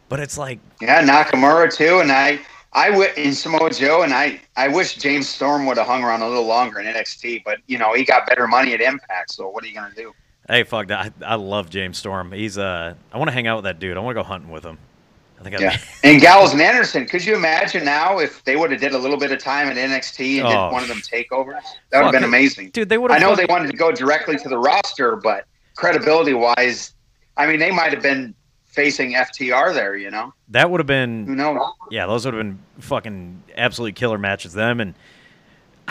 Speaker 1: But it's like,
Speaker 3: Yeah, Nakamura too, and I I w- in Samoa Joe, and I I wish James Storm would have hung around a little longer in NXT, but you know he got better money at Impact. So what are you gonna do?
Speaker 1: hey, fuck that. I, I love James Storm. He's uh, I want to hang out with that dude. I want to go hunting with him. I think.
Speaker 3: Yeah, and Gallows and Anderson. Could you imagine now if they would have did a little bit of time at NXT and
Speaker 1: Oh.
Speaker 3: did one of them takeovers? That would have been amazing.
Speaker 1: dude, they would.
Speaker 3: I know they wanted to go directly to the roster, but credibility wise, I mean they might have been facing FTR there. You know,
Speaker 1: That would have
Speaker 3: who
Speaker 1: been.
Speaker 3: knows?
Speaker 1: Yeah, those would have been fucking absolutely killer matches. Them and.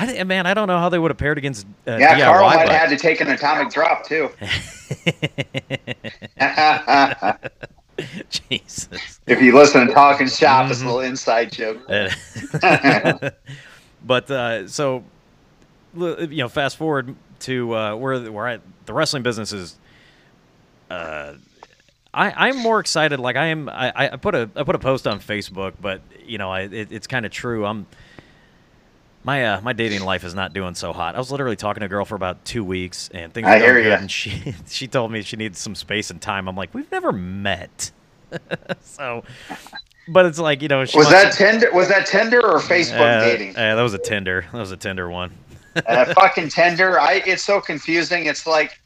Speaker 1: I think, man, I don't know how they would have paired against. Uh,
Speaker 3: Yeah,
Speaker 1: DIY,
Speaker 3: Karl might
Speaker 1: but-
Speaker 3: have had to take an atomic drop too.
Speaker 1: Jesus.
Speaker 3: If you listen to Talking Shop, it's a
Speaker 1: Mhm.
Speaker 3: little inside joke.
Speaker 1: but uh, so you know, fast forward to uh, where where I, the wrestling business is. Uh, I, I'm more excited. Like I am. I, I put a I put a post on Facebook, but you know, I, it, it's kind of true. I'm my uh, my dating life is not doing so hot. I was literally talking to a girl for about two weeks, and things
Speaker 3: I
Speaker 1: were
Speaker 3: hear
Speaker 1: good,
Speaker 3: ya.
Speaker 1: and she she told me she needs some space and time. I'm like, we've never met, so. But it's like you know, she
Speaker 3: Was that Tinder? Was that Tinder or Facebook
Speaker 1: uh,
Speaker 3: dating?
Speaker 1: uh, that was a Tinder. That was a Tinder one.
Speaker 3: uh, fucking Tinder. I it's so confusing. It's like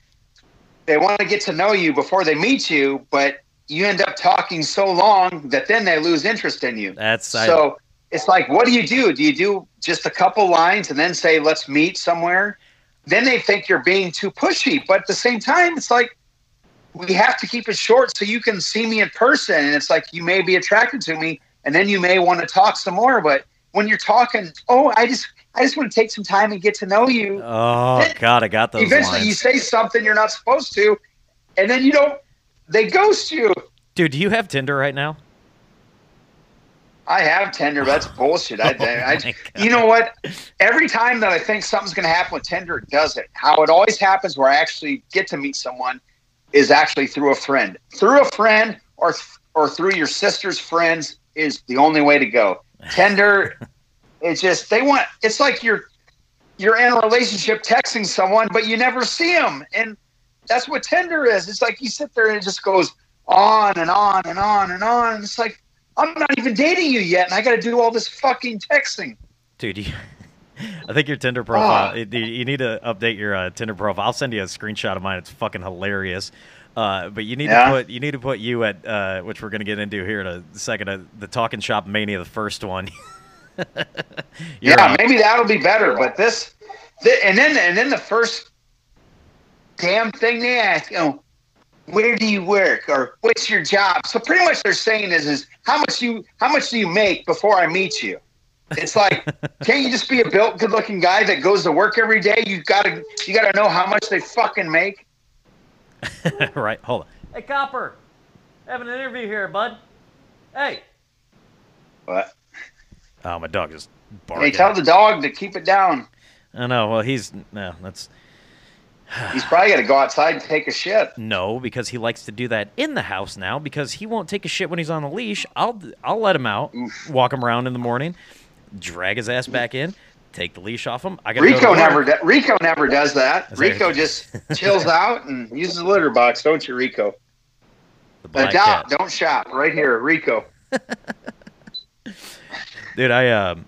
Speaker 3: they want to get to know you before they meet you, but you end up talking so long that then they lose interest in you.
Speaker 1: That's I,
Speaker 3: So it's like, what do you do? Do you do just a couple lines and then say, "Let's meet somewhere"? Then they think you're being too pushy, but at the same time, it's like we have to keep it short so you can see me in person. And it's like you may be attracted to me, and then you may want to talk some more. But when you're talking, oh, I just I just want to take some time and get to know you.
Speaker 1: oh god, I got those
Speaker 3: Eventually,
Speaker 1: lines.
Speaker 3: you say something you're not supposed to, and then you don't. They ghost you.
Speaker 1: Dude, do you have Tinder right now?
Speaker 3: I have Tinder. But that's bullshit. I,
Speaker 1: Oh
Speaker 3: I, you know what? Every time that I think something's going to happen with Tinder, it does it. How it always happens, where I actually get to meet someone, is actually through a friend. Through a friend, or or through your sister's friends, is the only way to go. Tinder, it's just they want. It's like you're you're in a relationship texting someone, but you never see them, and that's what Tinder is. It's like you sit there and it just goes on and on and on and on. And it's like I'm not even dating you yet, and I got to do all this fucking texting.
Speaker 1: Dude, you, I think your Tinder profile.
Speaker 3: Ah.
Speaker 1: you- You need to update your uh, Tinder profile. I'll send you a screenshot of mine. It's fucking hilarious. Uh, but you need
Speaker 3: Yeah?
Speaker 1: to put you need to put you at uh, which we're gonna get into here in a second. Uh, the Talking Shop Mania, the first one.
Speaker 3: Yeah,
Speaker 1: on.
Speaker 3: maybe that'll be better. But this, thi- and then and then the first damn thing they ask, you know, where do you work or what's your job? So pretty much they're saying is is how much you how much do you make before I meet you? It's like, can't you just be a built, good-looking guy that goes to work every day? You gotta you gotta know how much they fucking make.
Speaker 1: right. Hold on. Hey, Copper, having an interview here, bud. Hey.
Speaker 3: What?
Speaker 1: Oh, my dog is barking.
Speaker 3: hey, tell the dog to keep it down.
Speaker 1: I know. Well, he's no. That's
Speaker 3: He's probably got to go outside and take a shit.
Speaker 1: No, because he likes to do that in the house now. Because he won't take a shit when he's on a leash. I'll I'll let him out, walk him around in the morning, drag his ass back in, take the leash off him. I got
Speaker 3: Rico never do- Rico never does that.
Speaker 1: That's right.
Speaker 3: Rico just chills out and uses the litter box, don't you, Rico? Adopt, don't shop. Right here, Rico.
Speaker 1: dude. I um.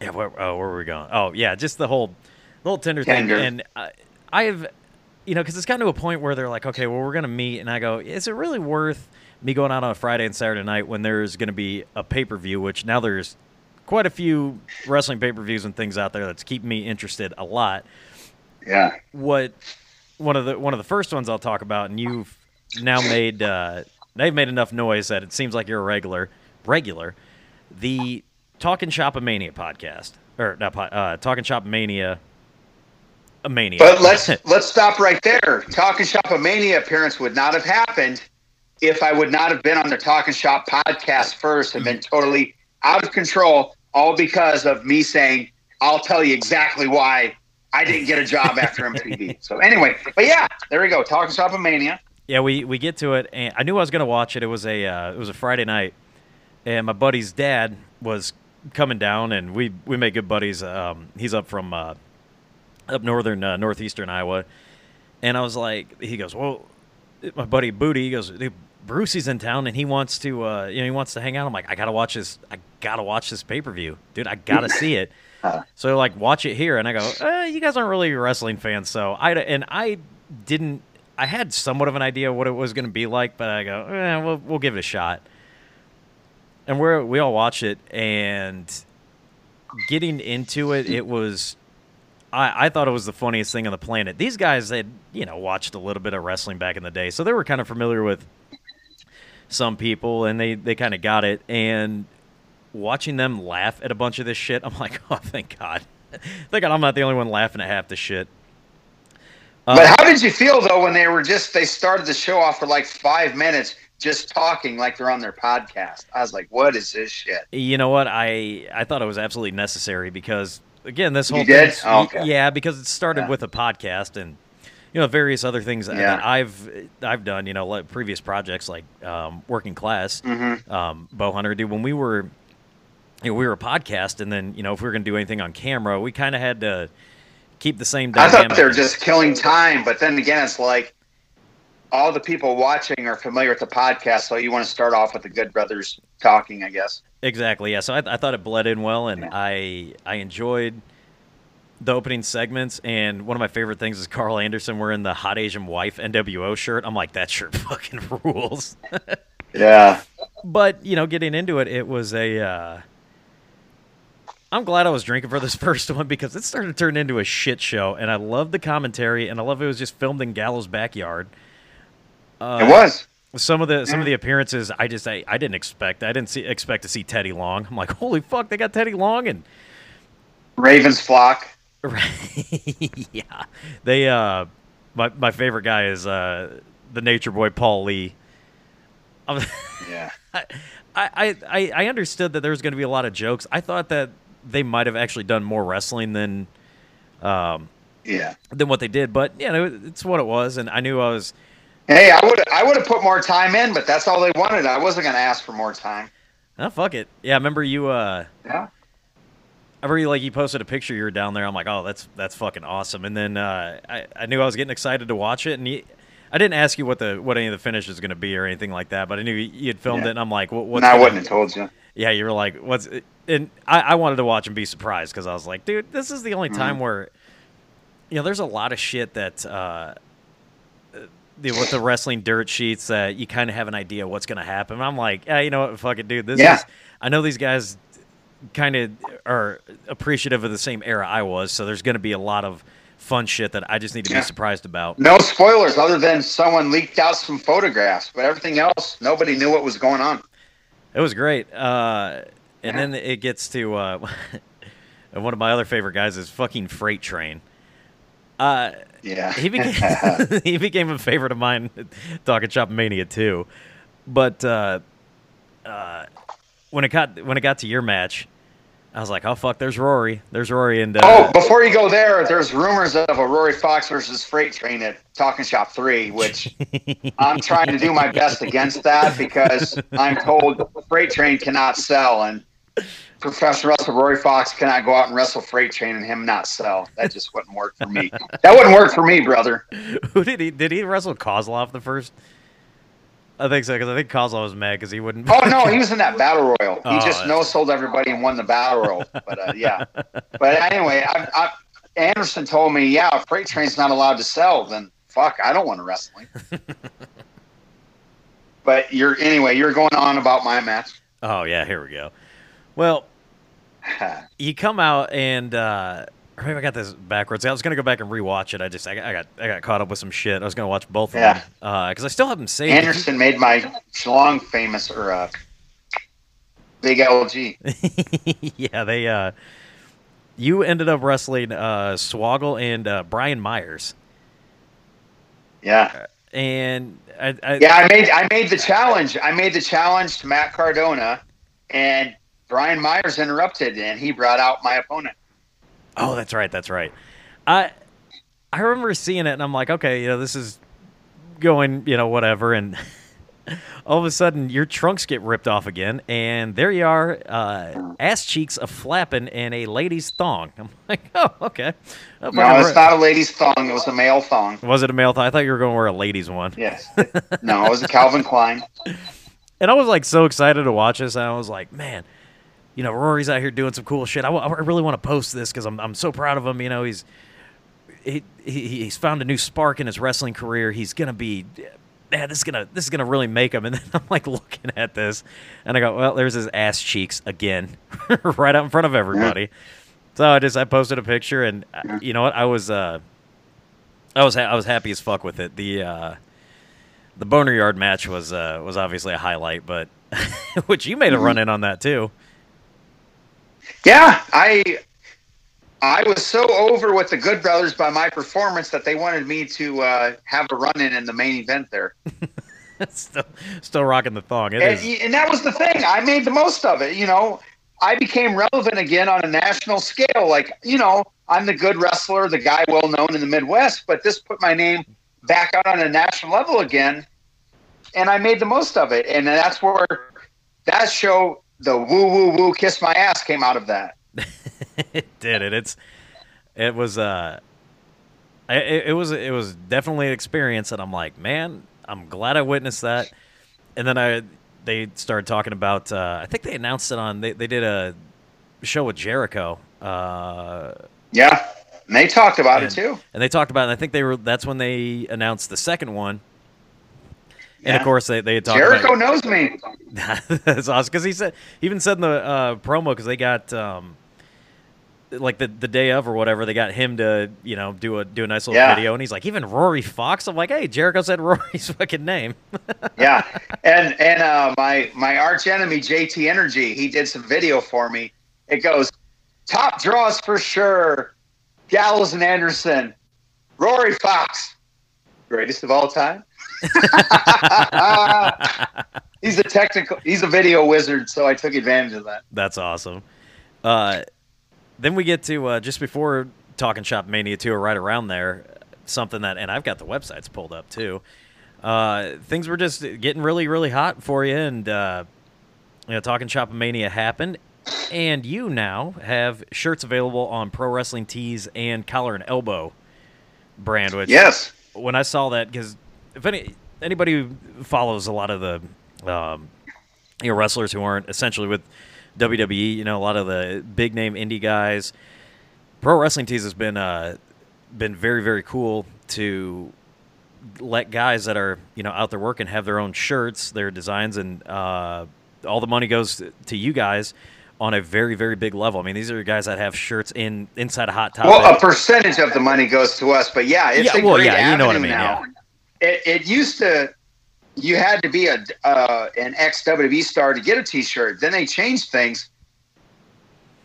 Speaker 1: Yeah, where, oh, where were we going? Oh, yeah, just the whole, the whole Tinder,
Speaker 3: Tinder.
Speaker 1: thing. And I, I have, you know, because it's gotten to a point where they're like, okay, well, we're gonna meet, and I go, is it really worth me going out on a Friday and Saturday night when there's gonna be a pay per view? Which now there's quite a few wrestling pay per views and things out there that's keeping me interested a lot.
Speaker 3: Yeah.
Speaker 1: what one of the one of the first ones I'll talk about, and you've now made uh, they've made enough noise that it seems like you're a regular regular. The Talking Shop Mania podcast, or not uh, Talking Shop Mania, a mania.
Speaker 3: But let's let's stop right there. Talking Shop a Mania appearance would not have happened if I would not have been on the Talking Shop podcast first and been totally out of control, all because of me saying, I'll tell you exactly why I didn't get a job after MTV. So anyway, but yeah, there we go. Talking Shop a Mania.
Speaker 1: Yeah, we, we get to it, and I knew I was gonna watch it. It was a uh, it was a Friday night, and my buddy's dad was coming down, and we we make good buddies. Um, he's up from uh, up northern uh, northeastern Iowa, and I was like, he goes, well, my buddy Booty, he goes, Brucey's in town, and he wants to uh, you know he wants to hang out. I'm like, I gotta watch this. I gotta watch this pay per view, dude. I gotta see it. So like, watch it here, and I go, uh, you guys aren't really wrestling fans, so I and I didn't. I had somewhat of an idea what it was going to be like, but I go, eh, we'll we'll give it a shot. And we we all watch it, and getting into it, it was. I, I thought it was the funniest thing on the planet. These guys had, you know, watched a little bit of wrestling back in the day, so they were kind of familiar with some people, and they, they kind of got it. And watching them laugh at a bunch of this shit, I'm like, oh, thank God. thank God I'm not the only one laughing at half the shit. Uh,
Speaker 3: But how did you feel though when they were just they started the show off for like five minutes just talking like they're on their podcast? I was like, what is this shit?
Speaker 1: You know what? I I thought it was absolutely necessary because again, this
Speaker 3: You
Speaker 1: whole
Speaker 3: did?
Speaker 1: thing's-
Speaker 3: Oh, okay.
Speaker 1: yeah, because it started
Speaker 3: Yeah.
Speaker 1: with a podcast and you know various other things that-
Speaker 3: Yeah.
Speaker 1: that I've I've done. You know, like previous projects like um, Working Class,
Speaker 3: Mm-hmm.
Speaker 1: um, Bow Hunter. Dude, when we were you know, we were a podcast, and then you know if we were gonna do anything on camera, we kind of had to keep the same.
Speaker 3: I thought they were just killing time, but then again, it's like all the people watching are familiar with the podcast, so you want to start off with the Good Brothers talking, I guess.
Speaker 1: Exactly. Yeah. So I, I thought it bled in well, and
Speaker 3: Yeah.
Speaker 1: I I enjoyed the opening segments. And one of my favorite things is Karl Anderson wearing the hot Asian wife NWO shirt. I'm like, that shirt fucking rules.
Speaker 3: Yeah.
Speaker 1: but you know, getting into it, it was a. Uh, I'm glad I was drinking for this first one because it started to turn into a shit show, and I love the commentary, and I love it was just filmed in Gallows' backyard. Uh,
Speaker 3: it was.
Speaker 1: some of the some of the appearances I just I, I didn't expect. I didn't see expect to see Teddy Long. I'm like, holy fuck, they got Teddy Long and
Speaker 3: Ravens flock.
Speaker 1: yeah. They uh my my favorite guy is uh the nature boy Paul Lee.
Speaker 3: Yeah.
Speaker 1: I, I, I, I understood that there was going to be a lot of jokes. I thought that they might have actually done more wrestling than um,
Speaker 3: Yeah.
Speaker 1: than what they did, but you know it's what it was, and I knew I was
Speaker 3: Hey, I would I would have put more time in, but that's all they wanted. I wasn't going to ask for more time.
Speaker 1: oh fuck it. Yeah, I remember you uh
Speaker 3: Yeah.
Speaker 1: I remember you, like you posted a picture you were down there. I'm like, oh, that's that's fucking awesome. And then uh, I I knew I was getting excited to watch it, and you, I didn't ask you what the what any of the finish is going to be or anything like that, but I knew you had filmed
Speaker 3: Yeah.
Speaker 1: it, and I'm like, what,
Speaker 3: And I wouldn't have told you.
Speaker 1: Yeah, you were like, what's and I, I wanted to watch and be surprised because I was like, dude, this is the only
Speaker 3: Mm-hmm.
Speaker 1: time where you know there's a lot of shit that. Uh, the, with the wrestling dirt sheets, uh, you kind of have an idea what's going to happen. I'm like, yeah, you know what, fuck it, dude. This
Speaker 3: Yeah.
Speaker 1: is. I know these guys kind of are appreciative of the same era I was, so there's going to be a lot of fun shit that I just need to
Speaker 3: Yeah.
Speaker 1: be surprised about.
Speaker 3: No spoilers other than someone leaked out some photographs, but everything else, nobody knew what was going on.
Speaker 1: It was great. Uh, and
Speaker 3: Yeah.
Speaker 1: then it gets to uh, one of my other favorite guys is fucking Freight Train. Uh,
Speaker 3: Yeah.
Speaker 1: he became he became a favorite of mine, talking Shop Mania too. But uh, uh, when it got when it got to your match, I was like, oh fuck, there's Rory, there's Rory, and uh,
Speaker 3: Oh, before you go there, there's rumors of a Rory Fox versus Freight Train at Talking Shop 3, which I'm trying to do my best against that because I'm told Freight Train cannot sell and professional wrestler Rory Fox cannot go out and wrestle Freight Train and him not sell. That just wouldn't work for me. That wouldn't work for me, brother.
Speaker 1: who did he did he wrestle Kozlov the first? I think so because I think Kozlov was mad because he wouldn't.
Speaker 3: Oh no, he was in that battle royal. He
Speaker 1: Oh,
Speaker 3: just no sold everybody and won the battle royal. But uh, yeah, but anyway, I, I, Anderson told me, yeah, if Freight Train's not allowed to sell, then fuck, I don't want to wrestle but you're anyway, you're going on about my match.
Speaker 1: Oh yeah, here we go. Well, you come out and uh, or maybe I got this backwards. I was gonna go back and rewatch it. I just I, got- I got I got caught up with some shit. I was gonna watch both of
Speaker 3: Yeah.
Speaker 1: them because I still haven't saved.
Speaker 3: Anderson made my Schlong famous or uh, Big LG.
Speaker 1: yeah, they uh, you ended up wrestling uh, Swoggle and uh, Brian Myers,
Speaker 3: Yeah.
Speaker 1: and I, I,
Speaker 3: Yeah, I made I made the challenge. I made the challenge to Matt Cardona, and Brian Myers interrupted, and he brought out my opponent.
Speaker 1: Oh, that's right. That's right. I I remember seeing it, and I'm like, okay, you know, this is going, you know, whatever. And all of a sudden, your trunks get ripped off again, and there you are, uh, ass cheeks a flapping in a lady's thong. I'm like, oh, okay. Oh,
Speaker 3: No, it's not a lady's thong. It was a male thong.
Speaker 1: Was it a male thong? I thought you were going to wear a lady's one.
Speaker 3: Yes. No, it was a Calvin Klein.
Speaker 1: And I was like so excited to watch this, and I was like, man, you know, Rory's out here doing some cool shit. I, really want to post this because I'm, I'm so proud of him. You know, he's he, he he's found a new spark in his wrestling career. He's gonna be, man, this is gonna this is gonna really make him. And then I'm like looking at this, and I go, well, there's his ass cheeks again, right out in front of everybody. So I just I posted a picture, and uh, you know what, I was uh, I was ha- I was happy as fuck with it. The uh, the boner yard match was uh, was obviously a highlight, but which you made a run in on that too.
Speaker 3: Yeah, I I was so over with the Good Brothers by my performance that they wanted me to uh, have a run in in the main event there.
Speaker 1: still, still rocking the thong. It
Speaker 3: and,
Speaker 1: is.
Speaker 3: and that was the thing. I made the most of it. You know, I became relevant again on a national scale. Like, you know, I'm the good wrestler, the guy well known in the Midwest, but this put my name back out on a national level again. And I made the most of it. And that's where that show, the woo woo woo kiss my ass, came out of that.
Speaker 1: it did it. It's it was uh it, it was it was definitely an experience and I'm like, man, I'm glad I witnessed that. And then I they started talking about uh I think they announced it on they, they did a show with Jericho. Uh
Speaker 3: Yeah. And they talked about
Speaker 1: and,
Speaker 3: it too.
Speaker 1: And they talked about it and I think they were that's when they announced the second one. And of course, they they had talked
Speaker 3: Jericho
Speaker 1: about
Speaker 3: knows me.
Speaker 1: That's awesome because he said he even said in the uh, promo because they got um, like the the day of or whatever they got him to you know do a do a nice little
Speaker 3: Yeah.
Speaker 1: video and he's like even Rory Fox I'm like hey Jericho said Rory's fucking name
Speaker 3: yeah, and and uh, my my arch enemy JT Energy, he did some video for me. It goes top draws for sure. Gallows and Anderson, Rory Fox, greatest of all time. he's a technical, he's a video wizard, so I took advantage of that.
Speaker 1: that's awesome. Uh, then we get to uh, just before Talking Shop Mania two or right around there something that and I've got the websites pulled up too. Uh, things were just getting really really hot for you and uh, you know Talking Shop Mania happened and you now have shirts available on Pro Wrestling Tees and Collar and Elbow brand which
Speaker 3: Yes,
Speaker 1: when I saw that, because if any anybody who follows a lot of the um, you know wrestlers who aren't essentially with WWE, you know a lot of the big name indie guys, Pro Wrestling Tees has been uh, been very very cool to let guys that are you know out there working have their own shirts, their designs, and uh, all the money goes to you guys on a very very big level. I mean, these are guys that have shirts in inside a hot topic.
Speaker 3: well, a percentage of the money goes to us, but yeah, it's
Speaker 1: Yeah,
Speaker 3: a
Speaker 1: well,
Speaker 3: great
Speaker 1: yeah, you know what I mean,
Speaker 3: now. It, it used to, you had to be a uh, an ex WWE star to get a T-shirt. Then they changed things.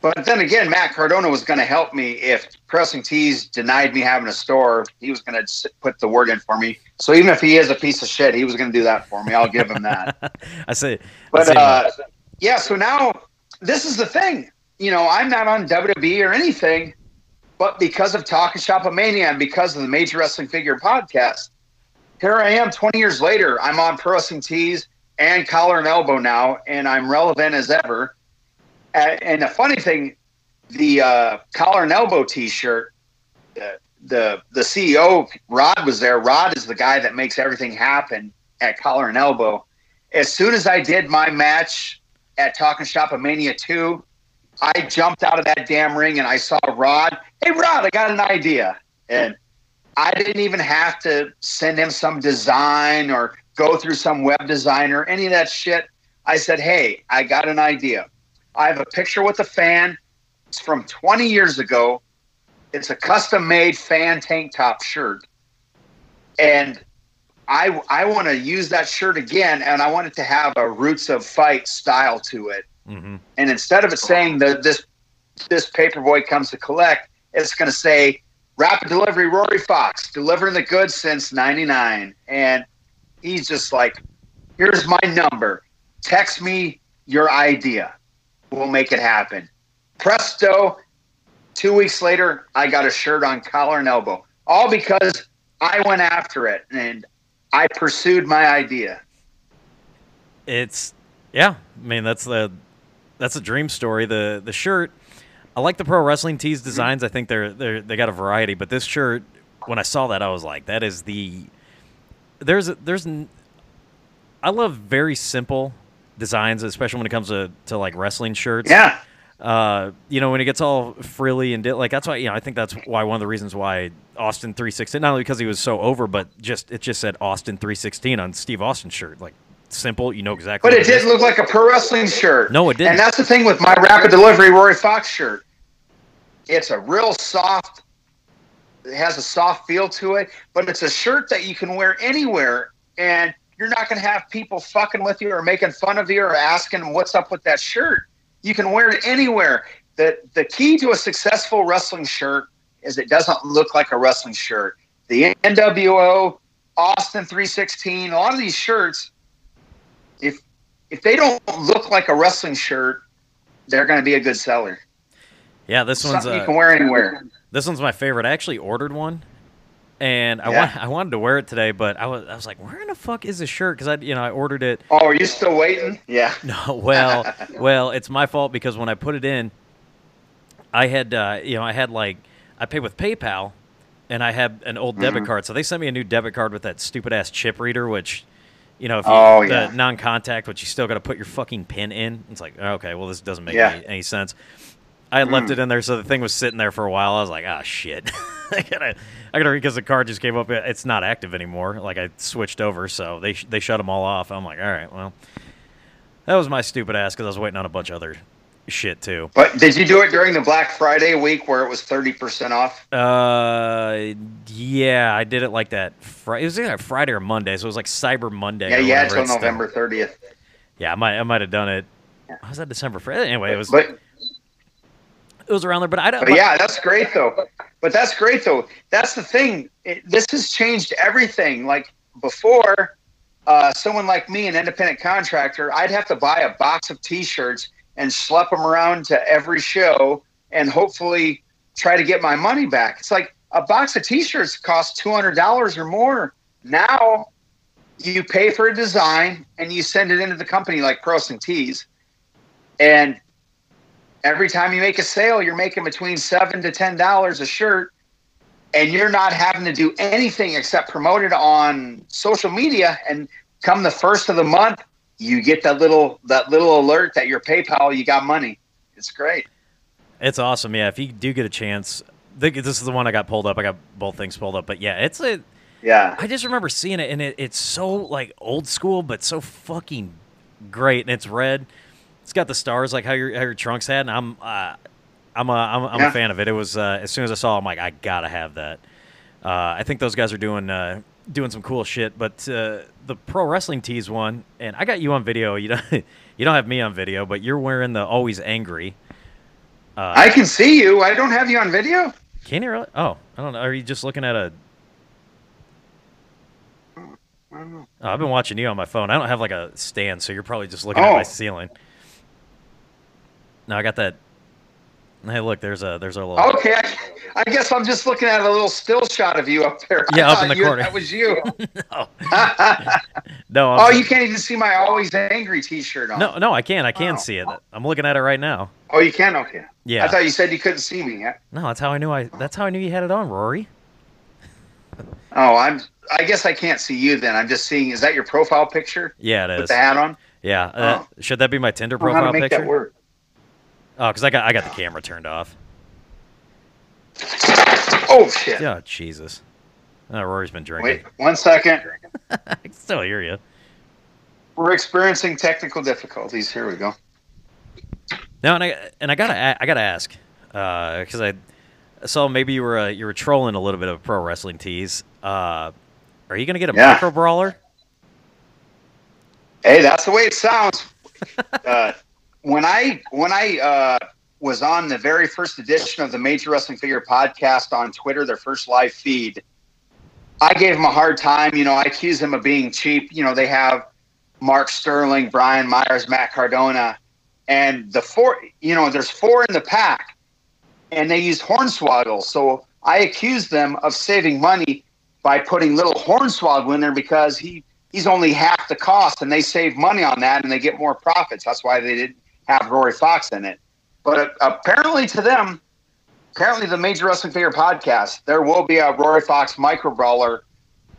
Speaker 3: But then again, Matt Cardona was going to help me if Pressing Tees denied me having a store. He was going to put the word in for me. So even if he is a piece of shit, he was going to do that for me. I'll give him that.
Speaker 1: I say, I
Speaker 3: But uh, yeah, so now this is the thing. You know, I'm not on WWE or anything, but because of Talking Shop Mania and because of the Major Wrestling Figure podcast, here I am 20 years later. I'm on Pro Wrestling Tees and Collar and Elbow now, and I'm relevant as ever. And the funny thing, the uh, Collar and Elbow T-shirt, uh, the the CEO Rod was there. Rod is the guy that makes everything happen at Collar and Elbow. As soon as I did my match at Talking Shop of Mania 2, I jumped out of that damn ring and I saw Rod. Hey, Rod, I got an idea. And I didn't even have to send him some design or go through some web designer, any of that shit. I said, hey, I got an idea. I have a picture with a fan. It's from 20 years ago. It's a custom made fan tank top shirt. And I, I want to use that shirt again, and I want it to have a Roots of Fight style to it.
Speaker 1: hmm
Speaker 3: And instead of it saying that this this paperboy comes to collect, it's going to say rapid delivery Rory Fox delivering the goods since '99, and he's just like, "Here's my number. Text me your idea. We'll make it happen." Presto! Two weeks later, I got a shirt on collar and elbow, all because I went after it and I pursued my idea.
Speaker 1: It's yeah. I mean, that's the that's a dream story. The the shirt. I like the pro wrestling tees designs. I think they're they're they got a variety. But this shirt, when I saw that, I was like, that is the there's a, there's n- I love very simple designs, especially when it comes to to like wrestling shirts.
Speaker 3: Yeah.
Speaker 1: uh, you know, when it gets all frilly and di- like that's why you know I think that's why one of the reasons why Austin three sixteen not only because he was so over, but just it just said Austin three sixteen on Steve Austin's shirt, like simple, you know exactly.
Speaker 3: But it
Speaker 1: is.
Speaker 3: didn't look like a pro wrestling shirt.
Speaker 1: No, it didn't.
Speaker 3: And that's the thing with my rapid delivery Rory Fox shirt. It's a real soft. It has a soft feel to it, but it's a shirt that you can wear anywhere, and you're not going to have people fucking with you or making fun of you or asking what's up with that shirt. You can wear it anywhere. the the key to a successful wrestling shirt is it doesn't look like a wrestling shirt. The NWO, Austin 316, a lot of these shirts, if if they don't look like a wrestling shirt, they're going to be a good seller.
Speaker 1: Yeah, this one's
Speaker 3: Something you
Speaker 1: uh,
Speaker 3: can wear anywhere.
Speaker 1: this one's my favorite. I actually ordered one, and I
Speaker 3: Yeah.
Speaker 1: want I wanted to wear it today, but I was I was like, where in the fuck is this shirt? Because I you know I ordered it.
Speaker 3: Oh, are you still waiting? Yeah.
Speaker 1: No, well, well, it's my fault because when I put it in, I had uh, you know I had like I paid with PayPal, and I had an old
Speaker 3: Mm-hmm.
Speaker 1: debit card, so they sent me a new debit card with that stupid ass chip reader, which. You know, if you,
Speaker 3: Oh,
Speaker 1: the
Speaker 3: yeah.
Speaker 1: non-contact, but you still got to put your fucking pin in. It's like, okay, well, this doesn't make
Speaker 3: Yeah.
Speaker 1: any, any sense. I had left
Speaker 3: Mm.
Speaker 1: it in there, so the thing was sitting there for a while. I was like, ah, shit. I gotta, I gotta, because the card just came up. It's not active anymore. Like I switched over, so they they shut them all off. I'm like, all right, well, that was my stupid ass because I was waiting on a bunch of other shit too.
Speaker 3: But did you do it during the Black Friday week where it was 30% off?
Speaker 1: Uh, yeah, I did it like that. Fri- it was either Friday or Monday, so it was like Cyber Monday.
Speaker 3: Yeah, had till November 30th.
Speaker 1: Yeah, I might, I might have done it. Was that December? Fr- Anyway, it was,
Speaker 3: But
Speaker 1: it was around there. But I don't.
Speaker 3: But yeah, that's great though. But that's great though. That's the thing. It, this has changed everything. Like before, uh, someone like me, an independent contractor, I'd have to buy a box of T-shirts and schlep them around to every show and hopefully try to get my money back. It's like a box of T-shirts costs two hundred dollars or more. Now you pay for a design and you send it into the company like Pros and Tees, and every time you make a sale, you're making between seven to ten dollars a shirt, and you're not having to do anything except promote it on social media. And come the first of the month, you get that little that little alert that your PayPal you got money. It's great.
Speaker 1: It's awesome. Yeah, if you do get a chance, this is the one I got pulled up. I got both things pulled up, but yeah, it's a.
Speaker 3: Yeah,
Speaker 1: I just remember seeing it, and it, it's so like old school, but so fucking great. And it's red. It's got the stars like how your how your trunks had, and I'm uh, I'm a I'm, I'm
Speaker 3: Yeah.
Speaker 1: a fan of it. It was uh, as soon as I saw, it, I'm like, I gotta have that. Uh, I think those guys are doing uh, doing some cool shit. But uh, the pro wrestling tees one, and I got you on video. You don't you don't have me on video, but you're wearing the always angry. Uh,
Speaker 3: I can see you. I don't have you on video.
Speaker 1: Can you really? Oh, I don't know. Are you just looking at a?
Speaker 3: I don't know.
Speaker 1: Oh, I've been watching you on my phone. I don't have like a stand, so you're probably just looking at my
Speaker 3: Oh.
Speaker 1: ceiling. No, I got that. Hey, look, there's a there's a little.
Speaker 3: Okay, I, I guess I'm just looking at a little still shot of you up there.
Speaker 1: Yeah, up in the
Speaker 3: you-
Speaker 1: corner.
Speaker 3: That was you.
Speaker 1: no,
Speaker 3: oh,
Speaker 1: no, I'm,
Speaker 3: you can't even see my always angry T-shirt on.
Speaker 1: no, no, I can, I can
Speaker 3: Oh.
Speaker 1: see it. I'm looking at it right now.
Speaker 3: Oh, you can. Okay.
Speaker 1: Yeah.
Speaker 3: I thought you said you couldn't see me.
Speaker 1: No, that's how I knew I. That's how I knew you had it on, Rory.
Speaker 3: Oh, I'm. I guess I can't see you then. I'm just seeing. Is that your profile picture
Speaker 1: Yeah, it
Speaker 3: with
Speaker 1: is.
Speaker 3: the hat on?
Speaker 1: Yeah. Uh, Should that be my Tinder
Speaker 3: I don't know how
Speaker 1: profile
Speaker 3: to make
Speaker 1: picture? Oh, because I got I got the camera turned off.
Speaker 3: Oh shit!
Speaker 1: Oh Jesus. Oh, Rory's been drinking.
Speaker 3: Wait one second.
Speaker 1: I can still hear you.
Speaker 3: We're experiencing technical difficulties. Here we go.
Speaker 1: No, and I and I gotta I gotta ask because I saw maybe you were uh, you were trolling a little bit of pro wrestling tees. Uh, are you gonna get a
Speaker 3: Yeah.
Speaker 1: micro brawler?
Speaker 3: Hey, that's the way it sounds. when I when I uh, was on the very first edition of the Major Wrestling Figure podcast on Twitter, their first live feed, I gave them a hard time. You know, I accused them of being cheap. You know, they have Mark Sterling, Brian Myers, Matt Cardona, and the four. You know, there's four in the pack, and they use Hornswoggle. So I accused them of saving money by putting little Hornswoggle in there because he he's only half the cost, and they save money on that, and they get more profits. That's why they didn't have Rory Fox in it. But uh, apparently, to them, apparently the Major Wrestling Figure podcast, there will be a Rory Fox micro brawler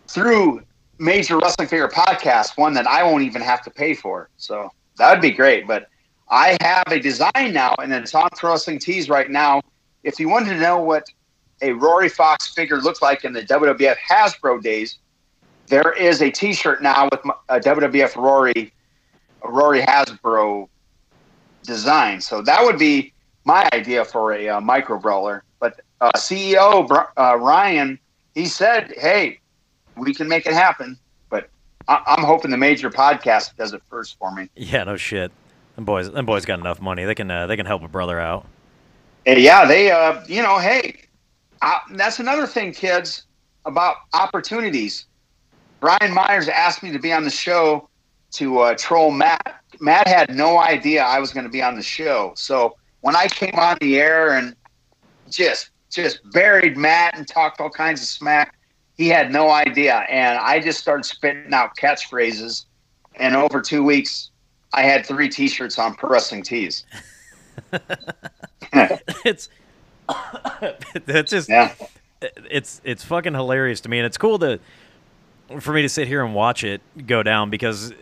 Speaker 3: through Major Wrestling Figure podcast, one that I won't even have to pay for. So that would be great. But I have a design now, and it's on Pro Wrestling Tees right now. If you wanted to know what a Rory Fox figure looked like in the WWF Hasbro days, there is a T-shirt now with a WWF Rory, a Rory Hasbro design. So that would be my idea for a uh, micro brawler. But uh, CEO uh, Ryan, he said, "Hey, we can make it happen." But I- I'm hoping the major podcast does it first for me.
Speaker 1: Yeah, no shit. Them boys, them boys got enough money. They can uh, they can help a brother out.
Speaker 3: yeah, they, uh, you know, hey, uh, that's another thing, kids, about opportunities. Brian Myers asked me to be on the show to uh, troll Matt. Matt had no idea I was going to be on the show. So when I came on the air and just just buried Matt and talked all kinds of smack, he had no idea. And I just started spitting out catchphrases. And over two weeks, I had three T-shirts on Pro Wrestling Tees.
Speaker 1: it's that's just
Speaker 3: Yeah.
Speaker 1: it's it's fucking hilarious to me, and it's cool to for me to sit here and watch it go down because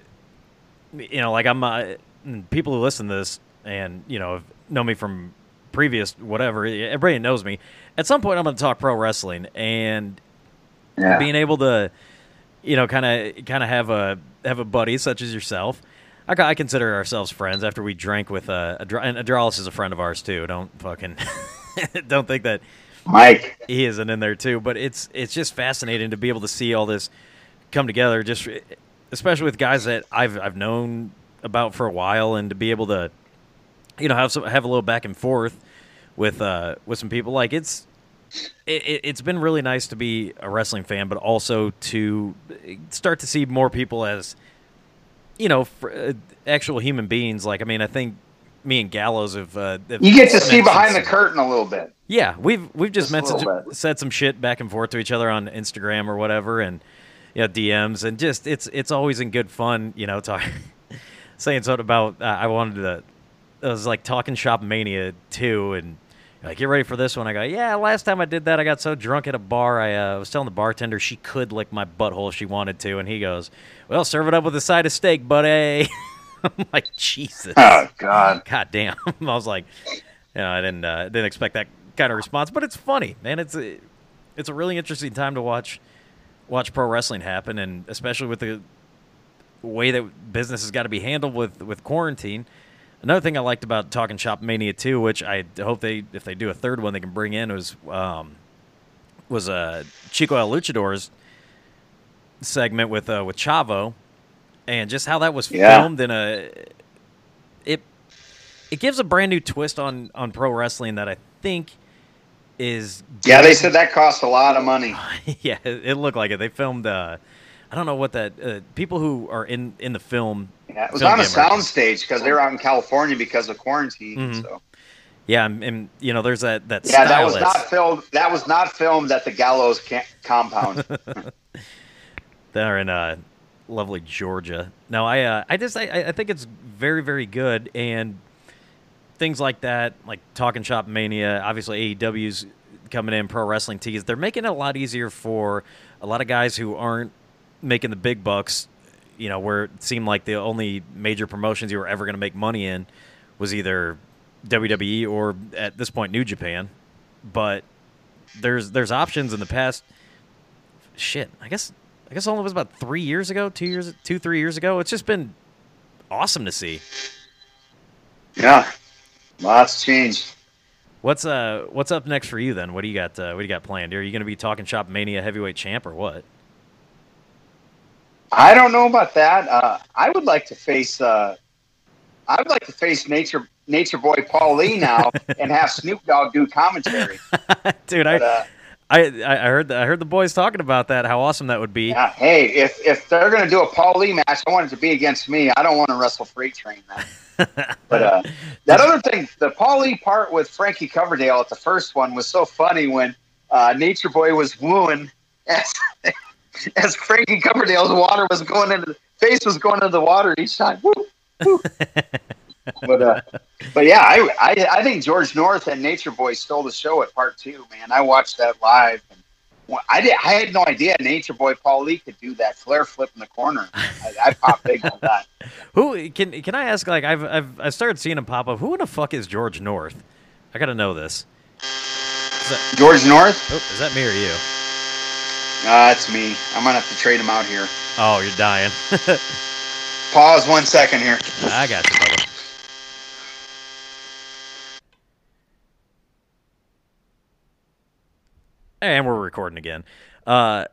Speaker 1: you know, like I'm uh, people who listen to this and you know know me from previous whatever. Everybody knows me. At some point, I'm going to talk pro wrestling and
Speaker 3: Yeah.
Speaker 1: being able to, you know, kind of kind of have a have a buddy such as yourself. I, I consider ourselves friends after we drank with uh, Adra- and Adralis is a friend of ours too. Don't fucking don't think that
Speaker 3: Mike.
Speaker 1: he isn't in there too. But it's it's just fascinating to be able to see all this come together. Just especially with guys that I've I've known about for a while, and to be able to you know have some have a little back and forth with uh with some people like it's it, it's been really nice to be a wrestling fan, but also to start to see more people as you know uh, actual human beings. Like I mean, I think me and Gallows have, uh, have
Speaker 3: You get to see behind the curtain a little bit.
Speaker 1: yeah, we've we've just,
Speaker 3: Just
Speaker 1: messaged, said some shit back and forth to each other on Instagram or whatever, and yeah, DMs, and just it's it's always in good fun, you know, talk, saying something about uh, I wanted to. It was like talking shop mania too, and like get ready for this one. I go, yeah. Last time I did that, I got so drunk at a bar, I uh, was telling the bartender she could lick my butthole if she wanted to, and he goes, well, serve it up with a side of steak, buddy. I'm like Jesus.
Speaker 3: Oh God.
Speaker 1: God damn. I was like, you know, I didn't uh, didn't expect that kind of response, but it's funny, man. It's a, it's a really interesting time to watch watch pro wrestling happen, and especially with the way that business has got to be handled with with quarantine. Another thing I liked about Talking Shop Mania 2, which I hope they if they do a third one they can bring in was um, was uh, Chico El Luchador's segment with uh, with Chavo, and just how that was
Speaker 3: Yeah.
Speaker 1: filmed in a it it gives a brand new twist on on pro wrestling that I think is
Speaker 3: Yeah, they said that cost a lot of money.
Speaker 1: yeah, it, looked like it. They filmed. Uh, I don't know what that. Uh, people who are in in the film.
Speaker 3: Yeah, it was on a
Speaker 1: gamers-
Speaker 3: sound stage because they were out in California because of quarantine.
Speaker 1: Mhm.
Speaker 3: So
Speaker 1: Yeah, and, and you know, there's that that
Speaker 3: yeah, that was not filmed. That was not filmed at the Gallows ca- compound.
Speaker 1: They're in uh, lovely Georgia. No, I uh, I just I, I think it's very very good and things like that, like Talking Shop Mania. Obviously, AEW's coming in pro wrestling tees. They're making it a lot easier for a lot of guys who aren't making the big bucks. You know, where it seemed like the only major promotions you were ever going to make money in was either WWE or at this point New Japan. But there's there's options in the past. Shit, I guess I guess only was about three years ago, two years, two three years ago. It's just been awesome to see.
Speaker 3: yeah, lots changed.
Speaker 1: What's uh what's up next for you then? What do you got? Uh, what do you got planned? Are you going to be talking shop mania heavyweight champ or what?
Speaker 3: I don't know about that. Uh, I would like to face. Uh, I would like to face Nature Nature Boy Paul Lee now and have Snoop Dogg do commentary.
Speaker 1: Dude,
Speaker 3: But,
Speaker 1: I,
Speaker 3: uh,
Speaker 1: I I heard the, I heard the boys talking about that. How awesome that would be.
Speaker 3: yeah, hey, if if they're gonna do a Paul Lee match, I want it to be against me. I don't want to wrestle Freight Train. Man. But uh, that other thing, the Paul Lee part with Frankie Coverdale at the first one was so funny when uh, Nature Boy was wooing as as Frankie Coverdale's water was going into the face was going into the water each time. Woo, woo. but uh, but yeah, I, I I think George North and Nature Boy stole the show at part two. Man, I watched that live. And I did. I had no idea Nature Boy Paul Lee could do that Flair flip in the corner. I, I popped big on that.
Speaker 1: Who can can I ask? Like I've I've I started seeing him pop up. Who in the fuck is George North? I got to know this. Is that,
Speaker 3: George North.
Speaker 1: oh, is that me or you?
Speaker 3: Uh, it's me. I'm gonna have to trade him out here.
Speaker 1: Oh, you're dying.
Speaker 3: Pause one second here.
Speaker 1: I got you, brother. And we're recording again. Uh,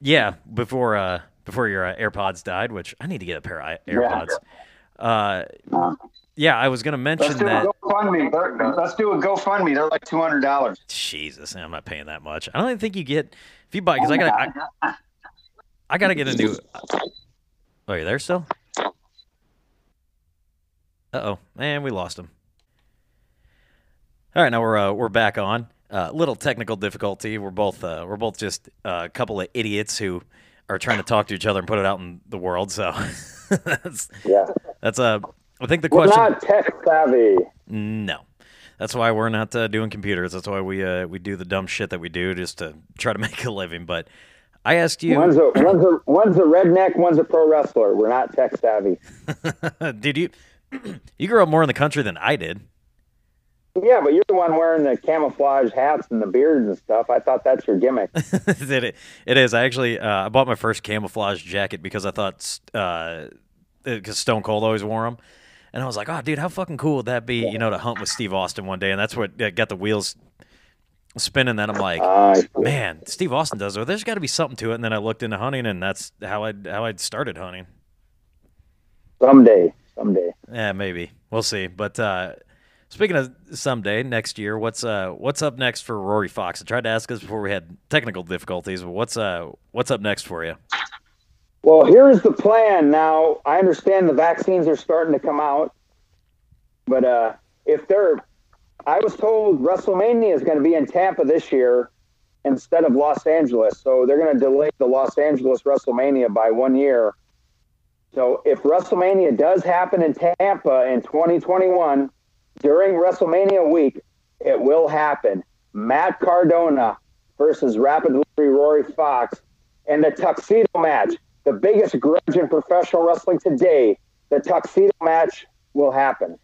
Speaker 1: yeah, before uh, before your uh, AirPods died, which I need to get a pair of AirPods. Uh, yeah, I was gonna mention
Speaker 3: Let's do
Speaker 1: that.
Speaker 3: a go
Speaker 4: GoFundMe. They're- Let's do a GoFundMe. They're like two hundred dollars.
Speaker 1: Jesus, I'm not paying that much. I don't even think you get if you buy because I got I, I gotta get a new. Oh, you there still? Uh oh, man, we lost him. All right, now we're uh, we're back on. Uh, little technical difficulty. We're both uh, we're both just uh, a couple of idiots who are trying to talk to each other and put it out in the world. So that's
Speaker 3: Yeah.
Speaker 1: that's uh, I think the question
Speaker 3: We're
Speaker 1: question.
Speaker 3: not tech savvy.
Speaker 1: No, that's why we're not uh, doing computers. That's why we uh, we do the dumb shit that we do just to try to make a living. But I asked you,
Speaker 3: One's a one's a one's a redneck, one's a pro wrestler. We're not tech savvy.
Speaker 1: did you you grew up more in the country than I did?
Speaker 3: Yeah, but you're the one wearing the camouflage hats and the beards and stuff. I thought that's your gimmick.
Speaker 1: it, it is. I actually uh, I bought my first camouflage jacket because I thought because Stone Cold always wore them, and I was like, oh, dude, how fucking cool would that be? You know, to hunt with Steve Austin one day, and that's what uh, got the wheels spinning. Then I'm like,
Speaker 3: Uh,
Speaker 1: man, Steve Austin does it. There's got to be something to it. And then I looked into hunting, and that's how I how I started hunting.
Speaker 3: someday, someday.
Speaker 1: Yeah, maybe we'll see. But uh, speaking of someday next year, what's uh what's up next for Rory Fox? I tried to ask us before we had technical difficulties, but what's uh what's up next for you?
Speaker 3: Well, here's the plan. Now, I understand the vaccines are starting to come out, but uh, if they're, I was told WrestleMania is going to be in Tampa this year instead of Los Angeles, so they're going to delay the Los Angeles WrestleMania by one year. So if WrestleMania does happen in Tampa in 2021 during WrestleMania week, it will happen. Matt Cardona versus Rapid Delivery Rory Fox and the tuxedo match the biggest grudge in professional wrestling today. The tuxedo match will happen.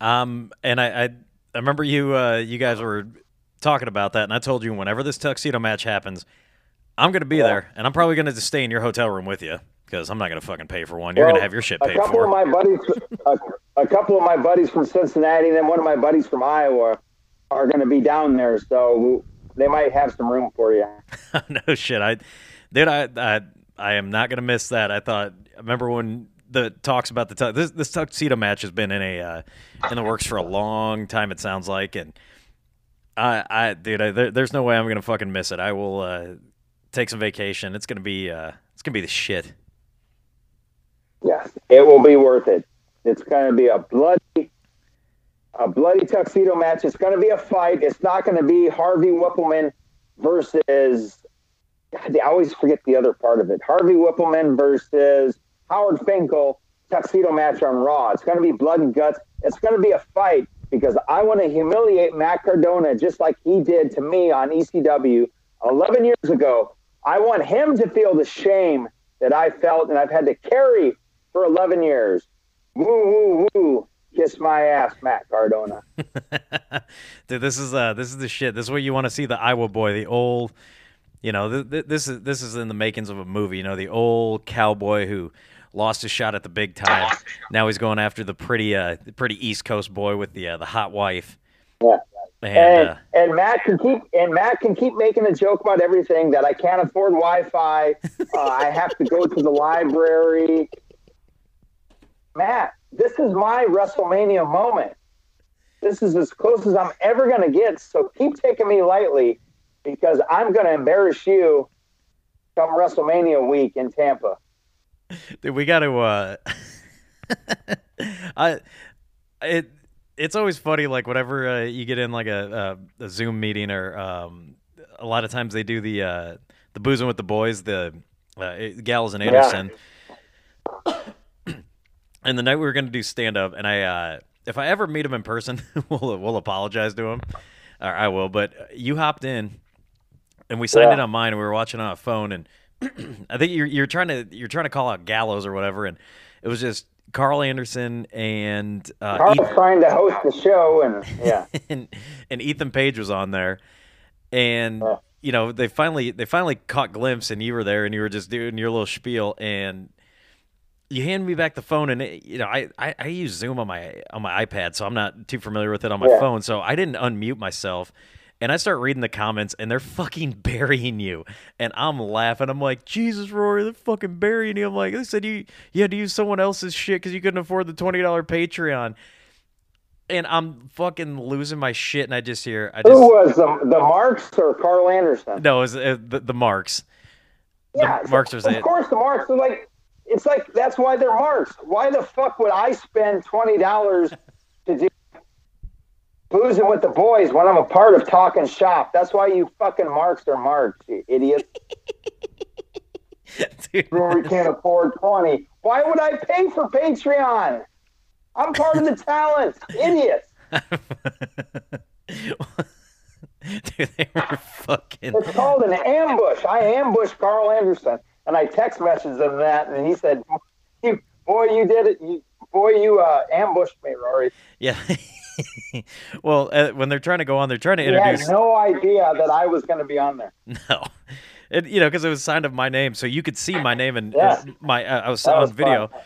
Speaker 1: Um, and I I, I remember you uh you guys were talking about that, and I told you whenever this tuxedo match happens, I'm gonna be there, and I'm probably gonna just stay in your hotel room with you because I'm not gonna fucking pay for one. You're
Speaker 3: Well,
Speaker 1: gonna have your shit
Speaker 3: A
Speaker 1: paid
Speaker 3: couple
Speaker 1: for.
Speaker 3: of my buddies, a, a couple of my buddies from Cincinnati, and then one of my buddies from Iowa are going to be down there, so they might have some room for you.
Speaker 1: no shit. I, dude, I, I, I am not gonna miss that. I thought. I remember when the talks about the tu- this this tuxedo match has been in a uh, in the works for a long time. It sounds like, and I, I, dude, I, there, there's no way I'm gonna fucking miss it. I will uh, take some vacation. It's gonna be, uh, it's gonna be the shit.
Speaker 3: Yes, it will be worth it. It's going to be a bloody, a bloody tuxedo match. It's going to be a fight. It's not going to be Harvey Wippleman versus. God, I always forget the other part of it. Harvey Wippleman versus Howard Finkel tuxedo match on Raw. It's going to be blood and guts. It's going to be a fight because I want to humiliate Matt Cardona just like he did to me on ECW 11 years ago. I want him to feel the shame that I felt and I've had to carry for 11 years. Woo, woo, woo. Kiss my ass, Matt Cardona.
Speaker 1: Dude, this is uh, this is the shit. This is what you want to see. The Iowa boy, the old, you know, th- th- this is this is in the makings of a movie. You know, the old cowboy who lost his shot at the big time. Now he's going after the pretty, uh, the pretty East Coast boy with the uh, the hot wife.
Speaker 3: Yeah.
Speaker 1: And,
Speaker 3: And,
Speaker 1: uh,
Speaker 3: and Matt can keep and Matt can keep making a joke about everything that I can't afford Wi-Fi. Uh, I have to go to the library. Matt, this is my WrestleMania moment. This is as close as I'm ever going to get. So keep taking me lightly because I'm going to embarrass you come WrestleMania week in Tampa.
Speaker 1: Dude, we got to. Uh, I it it's always funny. Like whenever uh, you get in like a, a, a Zoom meeting, or um, a lot of times they do the uh, the boozing with the boys, the uh, Gals and Anderson. And the night we were going to do stand up, and I uh, if I ever meet him in person, we'll we'll apologize to him, or I will. But you hopped in, and we signed
Speaker 3: Yeah.
Speaker 1: it on mine, and we were watching on a phone, and I think you're you're trying to you're trying to call out Gallows or whatever, and it was just Karl Anderson and uh,
Speaker 3: Karl's
Speaker 1: Ethan,
Speaker 3: trying to host the show, and yeah,
Speaker 1: and, and Ethan Page was on there, and
Speaker 3: Yeah.
Speaker 1: you know they finally they finally caught glimpse, and you were there, and you were just doing your little spiel, and you hand me back the phone, and it, you know I, I I use Zoom on my on my iPad, so I'm not too familiar with it on my
Speaker 3: Yeah.
Speaker 1: phone, so I didn't unmute myself. And I start reading the comments, and they're fucking burying you. And I'm laughing. I'm like, Jesus, Rory, they're fucking burying you. I'm like, they said you you had to use someone else's shit because you couldn't afford the twenty dollar Patreon. and I'm fucking losing my shit, and I just hear, I
Speaker 3: Who was the, the Marks or Karl Anderson?
Speaker 1: no, it was uh, the, the marks.
Speaker 3: yeah,
Speaker 1: Marks are
Speaker 3: Of course, the Marks are like. It's like that's why they're Marks. Why the fuck would I spend twenty dollars to do boozing with the boys when I'm a part of talking shop? That's why you fucking Marks are Marks, you idiot.
Speaker 1: Dude,
Speaker 3: Brewery can't afford twenty. Why would I pay for Patreon? I'm part of the talent, idiot.
Speaker 1: Dude, they were fucking.
Speaker 3: It's called an ambush. I ambushed Karl Anderson, and I text messaged him that, and he said, "You boy, you did it. You, boy, you uh, ambushed me, Rory."
Speaker 1: Yeah. well, uh, when they're trying to go on, they're trying to
Speaker 3: He had
Speaker 1: introduce.
Speaker 3: no idea that I was going to be on there.
Speaker 1: No. It, you know, because it was signed of my name, so you could see my name and
Speaker 3: Yeah.
Speaker 1: uh, my. Uh, I was on video,
Speaker 3: fun.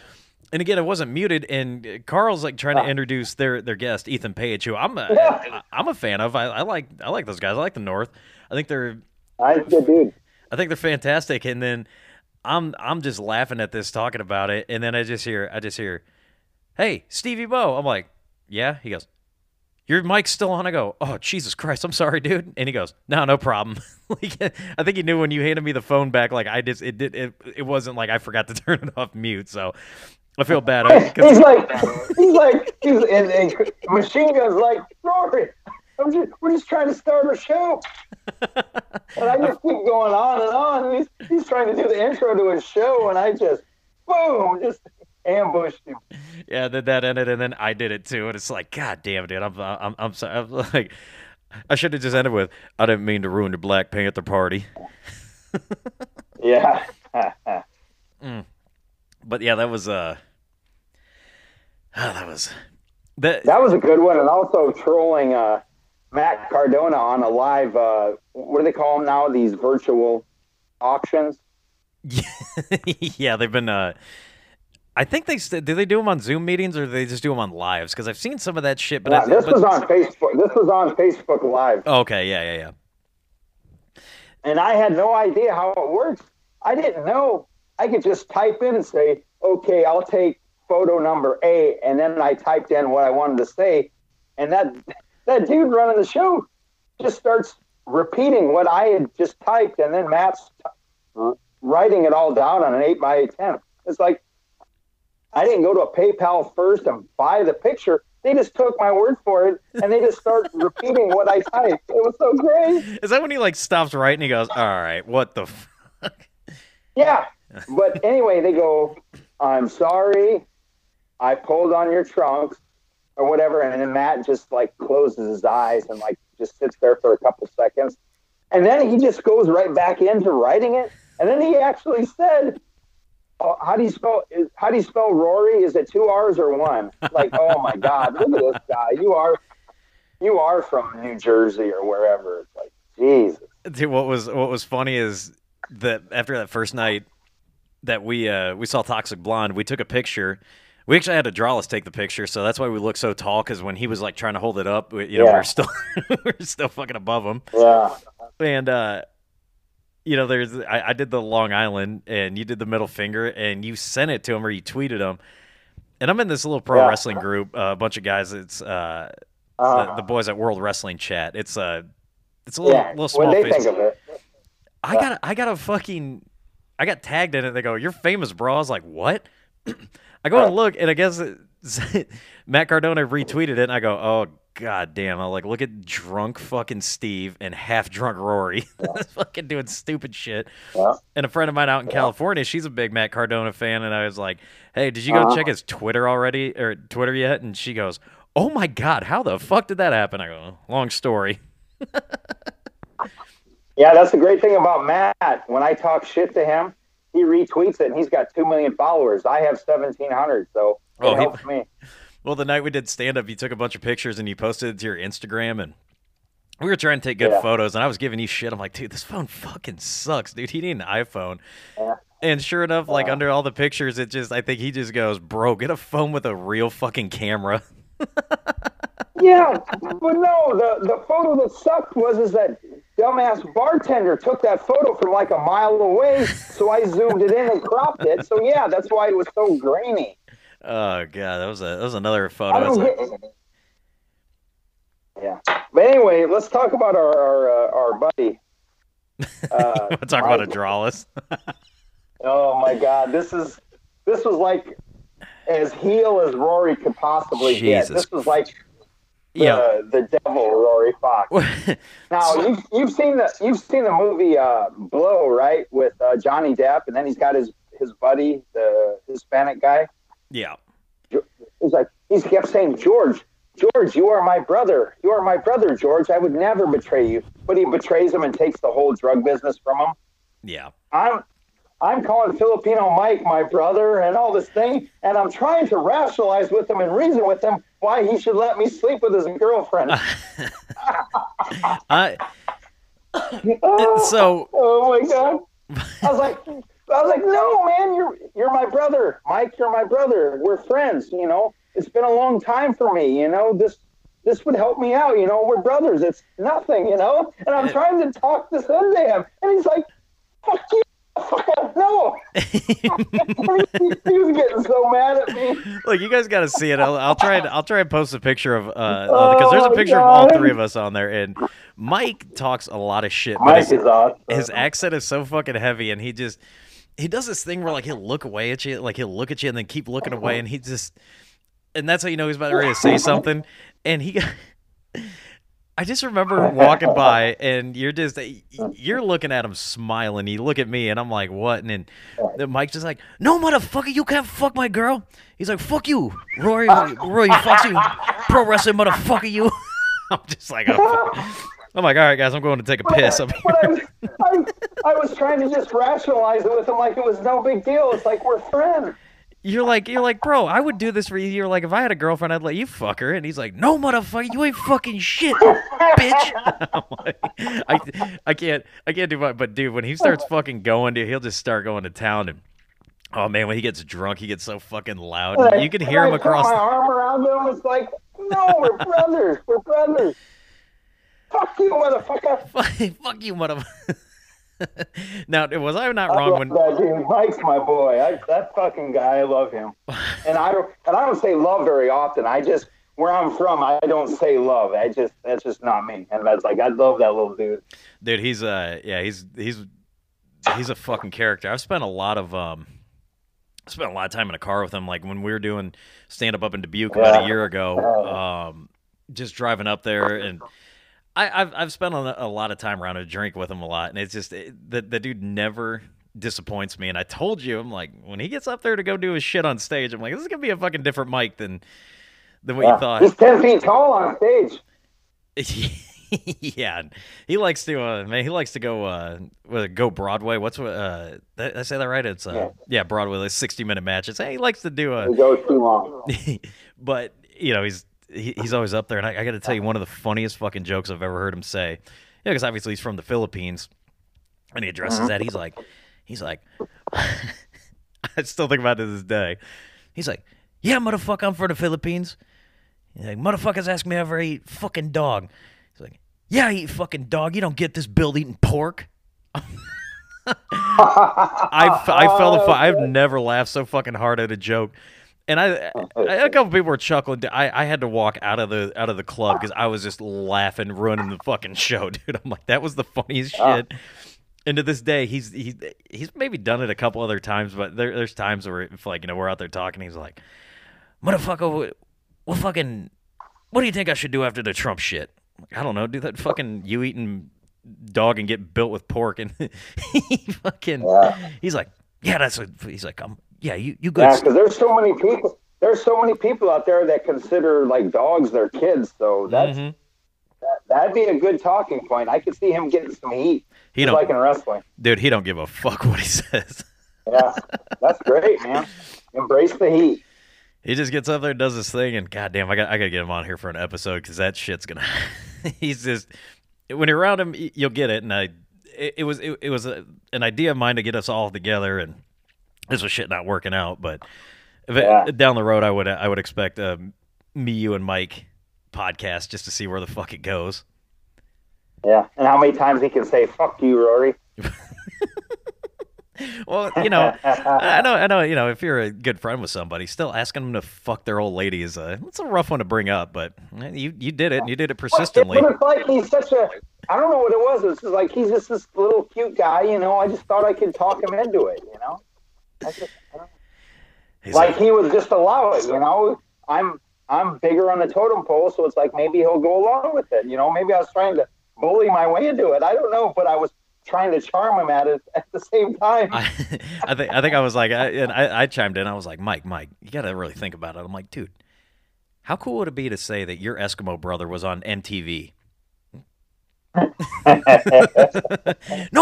Speaker 1: and again, it wasn't muted. And uh, Karl's like trying to introduce their their guest, Ethan Page, who I'm a, am a fan of. I, I like I like those guys. I like the North. I think they're
Speaker 3: I good dude.
Speaker 1: I think they're fantastic. And then I'm I'm just laughing at this, talking about it, and then I just hear I just hear, "Hey, Stevie Bo." I'm like, "Yeah." He goes, "Your mic's still on." I go, "Oh Jesus Christ, I'm sorry, dude." And he goes, "No, no problem." like, I think he knew when you handed me the phone back. Like I just it did it it wasn't like I forgot to turn it off mute. So I feel bad.
Speaker 3: He's like, he's like, he's and, and Machine Gun's like, Rory, I'm just, we're just trying to start a show. And I just keep going on and on. And he's, he's trying to do the intro to his show, and I just, boom, just ambushed him.
Speaker 1: yeah, then that ended, and then I did it too, and it's like, God damn, dude, I'm I'm I'm sorry. I'm like, I should have just ended with, I didn't mean to ruin the Black Panther party.
Speaker 3: Yeah.
Speaker 1: But yeah, that was uh, that was that.
Speaker 3: That was a good one, and also trolling uh, Matt Cardona on a live. Uh, what do they call them now? These virtual auctions.
Speaker 1: yeah, they've been. Uh, I think they do they do them on Zoom meetings or do they just do them on lives? Because I've seen some of that shit. But
Speaker 3: Yeah,
Speaker 1: I,
Speaker 3: this
Speaker 1: but-
Speaker 3: was on Facebook. This was on Facebook Live,
Speaker 1: Okay, yeah, yeah, yeah.
Speaker 3: and I had no idea how it works. I didn't know. I could just type in and say, "Okay, I'll take photo number A," and then I typed in what I wanted to say, and that that dude running the show just starts repeating what I had just typed, and then Matt's t- uh, writing it all down on an eight by ten. It's like I didn't go to a PayPal first and buy the picture. They just took my word for it, and they just start repeating what I typed. It was so great.
Speaker 1: Is that when he like stops writing? He goes, "All right, what the fuck?"
Speaker 3: Yeah. But anyway, they go, I'm sorry. I pulled on your trunks or whatever. And then Matt just like closes his eyes and like just sits there for a couple seconds. And then he just goes right back into writing it. And then he actually said, oh, how do you spell how do you spell Rory? Is it two R's or one? Like, oh my God, look at this guy. You are you are from New Jersey or wherever. It's like, Jesus.
Speaker 1: Dude, what was what was funny is that after that first night that we uh we saw Toxic Blonde, we took a picture. We actually had to draw us take the picture, so that's why we look so tall. Because when he was like trying to hold it up, we, you know, we
Speaker 3: Yeah.
Speaker 1: we're still we we're still fucking above him.
Speaker 3: Yeah.
Speaker 1: And uh, you know, there's I, I did the Long Island, and you did the middle finger, and you sent it to him or you tweeted him. And I'm in this little pro
Speaker 3: Yeah.
Speaker 1: wrestling group, uh, a bunch of guys. It's uh,
Speaker 3: Uh,
Speaker 1: the, the boys at World Wrestling Chat. It's uh, it's a little
Speaker 3: yeah.
Speaker 1: little small
Speaker 3: What they
Speaker 1: face.
Speaker 3: think of it?
Speaker 1: I got I got a fucking I got tagged in it. They go, "You're famous, bro." I was like, "What?" I go and look, and I guess Matt Cardona retweeted it, and I go, "Oh god damn!" I like look at drunk fucking Steve and half drunk Rory, fucking doing stupid shit.
Speaker 3: Yeah.
Speaker 1: And a friend of mine out in California, she's a big Matt Cardona fan, and I was like, "Hey, did you go
Speaker 3: Uh-huh.
Speaker 1: check his Twitter already or Twitter yet?" And she goes, "Oh my god, how the fuck did that happen?" I go, "Long story."
Speaker 3: Yeah, that's the great thing about Matt. When I talk shit to him, he retweets it, and he's got two million followers. I have seventeen hundred, so it
Speaker 1: Oh, he-
Speaker 3: helps me.
Speaker 1: Well, the night we did stand up, you took a bunch of pictures and you posted it to your Instagram, and we were trying to take good
Speaker 3: Yeah.
Speaker 1: photos. And I was giving you shit. I'm like, dude, this phone fucking sucks, dude. He need an iPhone.
Speaker 3: Yeah.
Speaker 1: And sure enough, like under all the pictures, it just I think he just goes, bro, get a phone with a real fucking camera.
Speaker 3: Yeah, but no, the the photo that sucked was is that dumbass bartender took that photo from like a mile away, so I zoomed it in and cropped it. So yeah, that's why it was so grainy.
Speaker 1: Oh god, that was a that was another photo. Like,
Speaker 3: Yeah. But anyway, let's talk about our our, uh, our buddy. Uh,
Speaker 1: we'll talk about
Speaker 3: Mike.
Speaker 1: Adralis.
Speaker 3: Oh my God, this is this was like as heel as Rory could possibly
Speaker 1: Jesus.
Speaker 3: get. This was like the,
Speaker 1: Yeah.
Speaker 3: the devil, Rory Fox. Now you've, you've seen the you've seen the movie uh, Blow, right, with uh, Johnny Depp, and then he's got his his buddy, the Hispanic guy.
Speaker 1: yeah.
Speaker 3: He's like he kept saying, George, George, you are my brother. You are my brother, George. I would never betray you. But he betrays him and takes the whole drug business from him.
Speaker 1: Yeah.
Speaker 3: I'm I'm calling Filipino Mike my brother and all this thing, and I'm trying to rationalize with him and reason with him why he should let me sleep with his girlfriend.
Speaker 1: I
Speaker 3: oh,
Speaker 1: so
Speaker 3: oh my god! I was like, I was like, no, man, you're you're my brother, Mike. You're my brother. We're friends. You know, it's been a long time for me. You know, this this would help me out. You know, we're brothers. It's nothing. You know, and I'm trying to talk this into him, and he's like, fuck you. No. he, he was getting so mad at me.
Speaker 1: Look, you guys got to see it. I'll, I'll try and I'll try and post a picture of uh because there's a
Speaker 3: Oh,
Speaker 1: picture of all three of us on there, and Mike talks a lot of shit.
Speaker 3: Mike
Speaker 1: his,
Speaker 3: is awesome.
Speaker 1: his accent is so fucking heavy, and he just he does this thing where like he'll look away at you, like he'll look at you and then keep looking away, and he just and that's how you know he's about ready to say something, and he. I just remember walking by and you're just you're looking at him smiling. You look at me and I'm like, what? And then, then Mike's just like, no motherfucker, you can't fuck my girl. He's like, fuck you, Rory, Rory, fuck you, pro wrestling motherfucker, you. I'm just like, oh. I'm like, all right, guys, I'm going to take a piss.
Speaker 3: But I was, I, I was trying to just rationalize it with him like it was no big deal. It's like we're friends.
Speaker 1: You're like, you're like, bro, I would do this for you. You're like, if I had a girlfriend, I'd let you fuck her. And he's like, no, motherfucker, you ain't fucking shit, bitch. Like, I, I can't, I can't do much. But dude, when he starts fucking going, dude, he'll just start going to town. And oh man, when he gets drunk, he gets so fucking loud. You can hear
Speaker 3: I
Speaker 1: him
Speaker 3: put
Speaker 1: across.
Speaker 3: my arm around him. It's like, no, we're brothers. We're brothers. Fuck you, motherfucker.
Speaker 1: Fuck you, motherfucker. now, was I not
Speaker 3: I
Speaker 1: wrong when?
Speaker 3: that dude. Mike's my boy. I, that fucking guy, I love him. And I don't, and I don't say love very often. I just, where I'm from, I don't say love. I just, that's just not me. And that's like, I love that little dude.
Speaker 1: Dude, he's uh, yeah, he's he's he's a fucking character. I've spent a lot of um, I spent a lot of time in a car with him. Like when we were doing stand up up in Dubuque about a year ago, um, just driving up there, and I, I've I've spent a, a lot of time around a drink with him a lot, and it's just it, the the dude never disappoints me. And I told you, I'm like, when he gets up there to go do his shit on stage, I'm like, this is gonna be a fucking different mic than than what you thought.
Speaker 3: He's 10 feet tall on stage.
Speaker 1: yeah, he likes to uh man, he likes to go uh go Broadway. What's what uh did I say that right? It's uh yeah,
Speaker 3: Yeah.
Speaker 1: Broadway, like sixty minute matches. Hey, he likes to do a.
Speaker 3: He
Speaker 1: a
Speaker 3: goes too long.
Speaker 1: but you know, he's he, he's always up there and I, I gotta tell you one of the funniest fucking jokes I've ever heard him say. Yeah, because obviously he's from the Philippines and he addresses that. He's like he's like I still think about it to this day. He's like, Yeah, motherfucker, I'm from the Philippines. He's like, motherfuckers ask me ever eat fucking dog. He's like, yeah, I eat fucking dog. You don't get this build eating pork. I, I fell the I've never laughed so fucking hard at a joke. And I, I a couple people were chuckling. I, I had to walk out of the out of the club because I was just laughing, ruining the fucking show, dude. I'm like, that was the funniest shit. And to this day, he's he, he's maybe done it a couple other times, but there, there's times where if like you know we're out there talking, he's like, motherfucker, what, what fucking, what do you think I should do after the Trump shit? I don't know, do that fucking you eating dog and get built with pork, and he fucking,
Speaker 3: Yeah.
Speaker 1: he's like, yeah, that's what he's like, um, yeah, you you good.
Speaker 3: Yeah, because there's so many people. There's so many people out there that consider like dogs their kids. So that's
Speaker 1: Mhm.
Speaker 3: that'd be a good talking point. I could see him getting some heat,
Speaker 1: He don't,
Speaker 3: like in wrestling.
Speaker 1: dude, he don't give a fuck what he says.
Speaker 3: Yeah, that's great, man. Embrace the heat.
Speaker 1: He just gets up there, does his thing, and goddamn, I got I got to get him on here for an episode because that shit's gonna. he's just when you're around him, you'll get it. And I, it, it was it, it was a, an idea of mine to get us all together, and this was shit not working out. But if it- down the road, I would I would expect um, me, you, and Mike podcast just to see where the fuck it goes.
Speaker 3: Yeah, and how many times he can say "fuck you, Rory"?
Speaker 1: well, you know, I know, I know, you know, if you're a good friend with somebody, still asking them to fuck their old lady is a it's a rough one to bring up, but eh, you you did it, and you did it persistently.
Speaker 3: It's like he's such a I don't know what it was. It's like he's just this little cute guy, you know. I just thought I could talk him into it, you know. Like he would just allow it, you know. I'm I'm bigger on the totem pole, so it's like maybe he'll go along with it, you know. Maybe I was trying to bully my way into it. I don't know, but I was trying to charm him at it at the same time.
Speaker 1: I, I think I think I was like, I, and I, I chimed in. I was like, Mike, Mike, you got to really think about it. I'm like, dude, how cool would it be to say that your Eskimo brother was on MTV? No,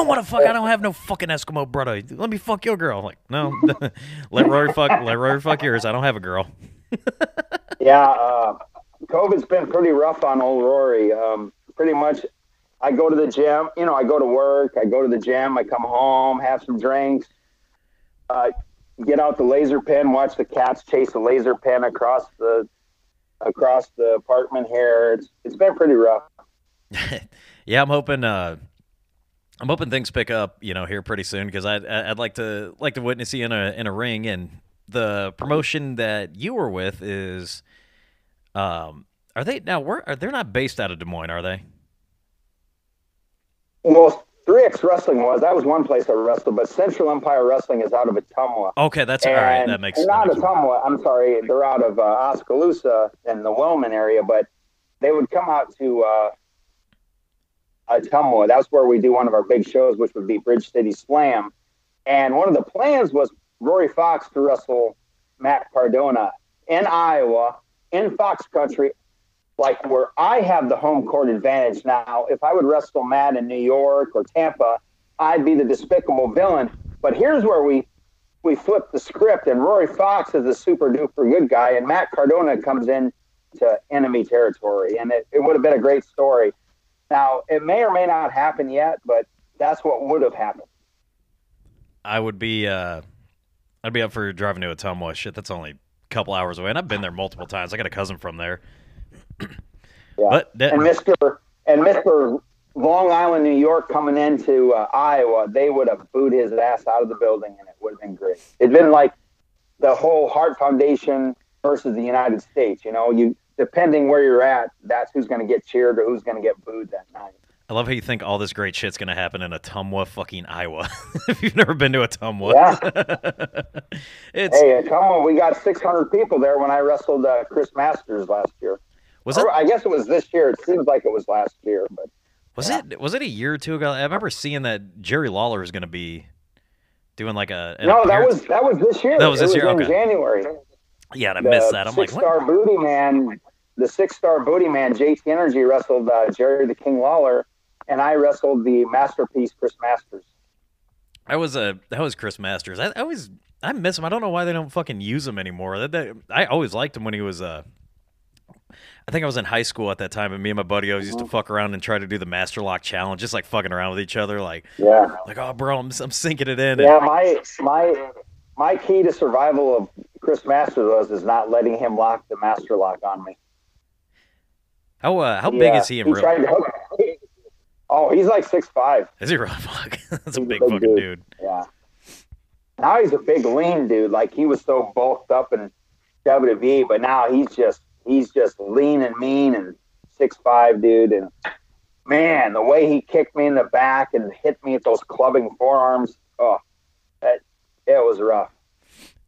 Speaker 1: motherfucker, I don't have no fucking Eskimo brother. Let me fuck your girl. I'm like, no, let Rory fuck, let Rory fuck yours. I don't have a girl.
Speaker 3: yeah, uh, COVID's been pretty rough on old Rory. Um, pretty much, I go to the gym. You know, I go to work. I go to the gym. I come home, have some drinks, uh, get out the laser pen, watch the cats chase the laser pen across the across the apartment here. It's it's been pretty rough.
Speaker 1: yeah, I'm hoping. Uh, I'm hoping things pick up, you know, here pretty soon because I'd I'd like to like to witness you in a in a ring. And the promotion that you were with is, um, are they now? Where are they're not based out of Des Moines, are they?
Speaker 3: Well, 3X Wrestling was. That was one place I wrestled, but Central Empire Wrestling is out of Ottumwa.
Speaker 1: Okay, that's all right. That makes sense. not
Speaker 3: Ottumwa. I'm sorry, they're out of uh, Oskaloosa and the Wellman area, but they would come out to uh, Ottumwa. That's where we do one of our big shows, which would be Bridge City Slam. And one of the plans was Rory Fox to wrestle Matt Cardona in Iowa, in Fox Country, like where I have the home court advantage now. If I would wrestle Matt in New York or Tampa, I'd be the despicable villain. But here's where we we flip the script, and Rory Fox is a super duper good guy, and Matt Cardona comes in to enemy territory, and it, it would have been a great story. Now, it may or may not happen yet, but that's what would have happened.
Speaker 1: I would be, uh, I'd be up for driving to Ottumwa. Shit, that's only a couple hours away, and I've been there multiple times. I got a cousin from there.
Speaker 3: yeah.
Speaker 1: But that,
Speaker 3: and Mr. and Mr. Long Island, New York, coming into uh, Iowa, they would have booed his ass out of the building, and it would have been great. It'd been like the whole Hart Foundation versus the United States. You know, you depending where you're at, that's who's going to get cheered or who's going to get booed that night.
Speaker 1: I love how you think all this great shit's gonna happen in Ottumwa, fucking Iowa. if you've never been to Ottumwa,
Speaker 3: yeah.
Speaker 1: it's
Speaker 3: hey, Ottumwa. We got 600 people there when I wrestled uh, Chris Masters last year.
Speaker 1: Was it?
Speaker 3: Or, I guess it was this year. It seems like it was last year, but
Speaker 1: was
Speaker 3: yeah.
Speaker 1: it? Was it a year or two ago? I remember seeing that Jerry Lawler is gonna be doing like a.
Speaker 3: no,
Speaker 1: appearance.
Speaker 3: that was that was this year.
Speaker 1: That was this
Speaker 3: it
Speaker 1: year.
Speaker 3: In
Speaker 1: okay.
Speaker 3: January.
Speaker 1: Yeah, and I
Speaker 3: the
Speaker 1: missed that. I'm like,
Speaker 3: six
Speaker 1: what?
Speaker 3: star booty man. The six star booty man, JT Energy, wrestled uh, Jerry the King Lawler, and I wrestled the masterpiece Chris Masters.
Speaker 1: I was a that was Chris Masters. I, I always I miss him. I don't know why they don't fucking use him anymore. That, that I always liked him when he was uh I think I was in high school at that time, and me and my buddy always used to fuck around and try to do the Master Lock challenge, just like fucking around with each other, like
Speaker 3: Yeah,
Speaker 1: like oh bro, I'm I'm sinking it in.
Speaker 3: yeah. My my my key to survival of Chris Masters was is not letting him lock the master lock on me.
Speaker 1: How uh, how big is he in real?
Speaker 3: hook. Oh, he's like six five.
Speaker 1: Is he really? Fuck, that's a
Speaker 3: He's a
Speaker 1: big
Speaker 3: big
Speaker 1: fucking
Speaker 3: dude.
Speaker 1: dude.
Speaker 3: Yeah. Now he's a big lean dude. Like he was so bulked up in WWE, but now he's just he's just lean and mean and six five dude. And man, the way he kicked me in the back and hit me with those clubbing forearms, oh, that it was rough.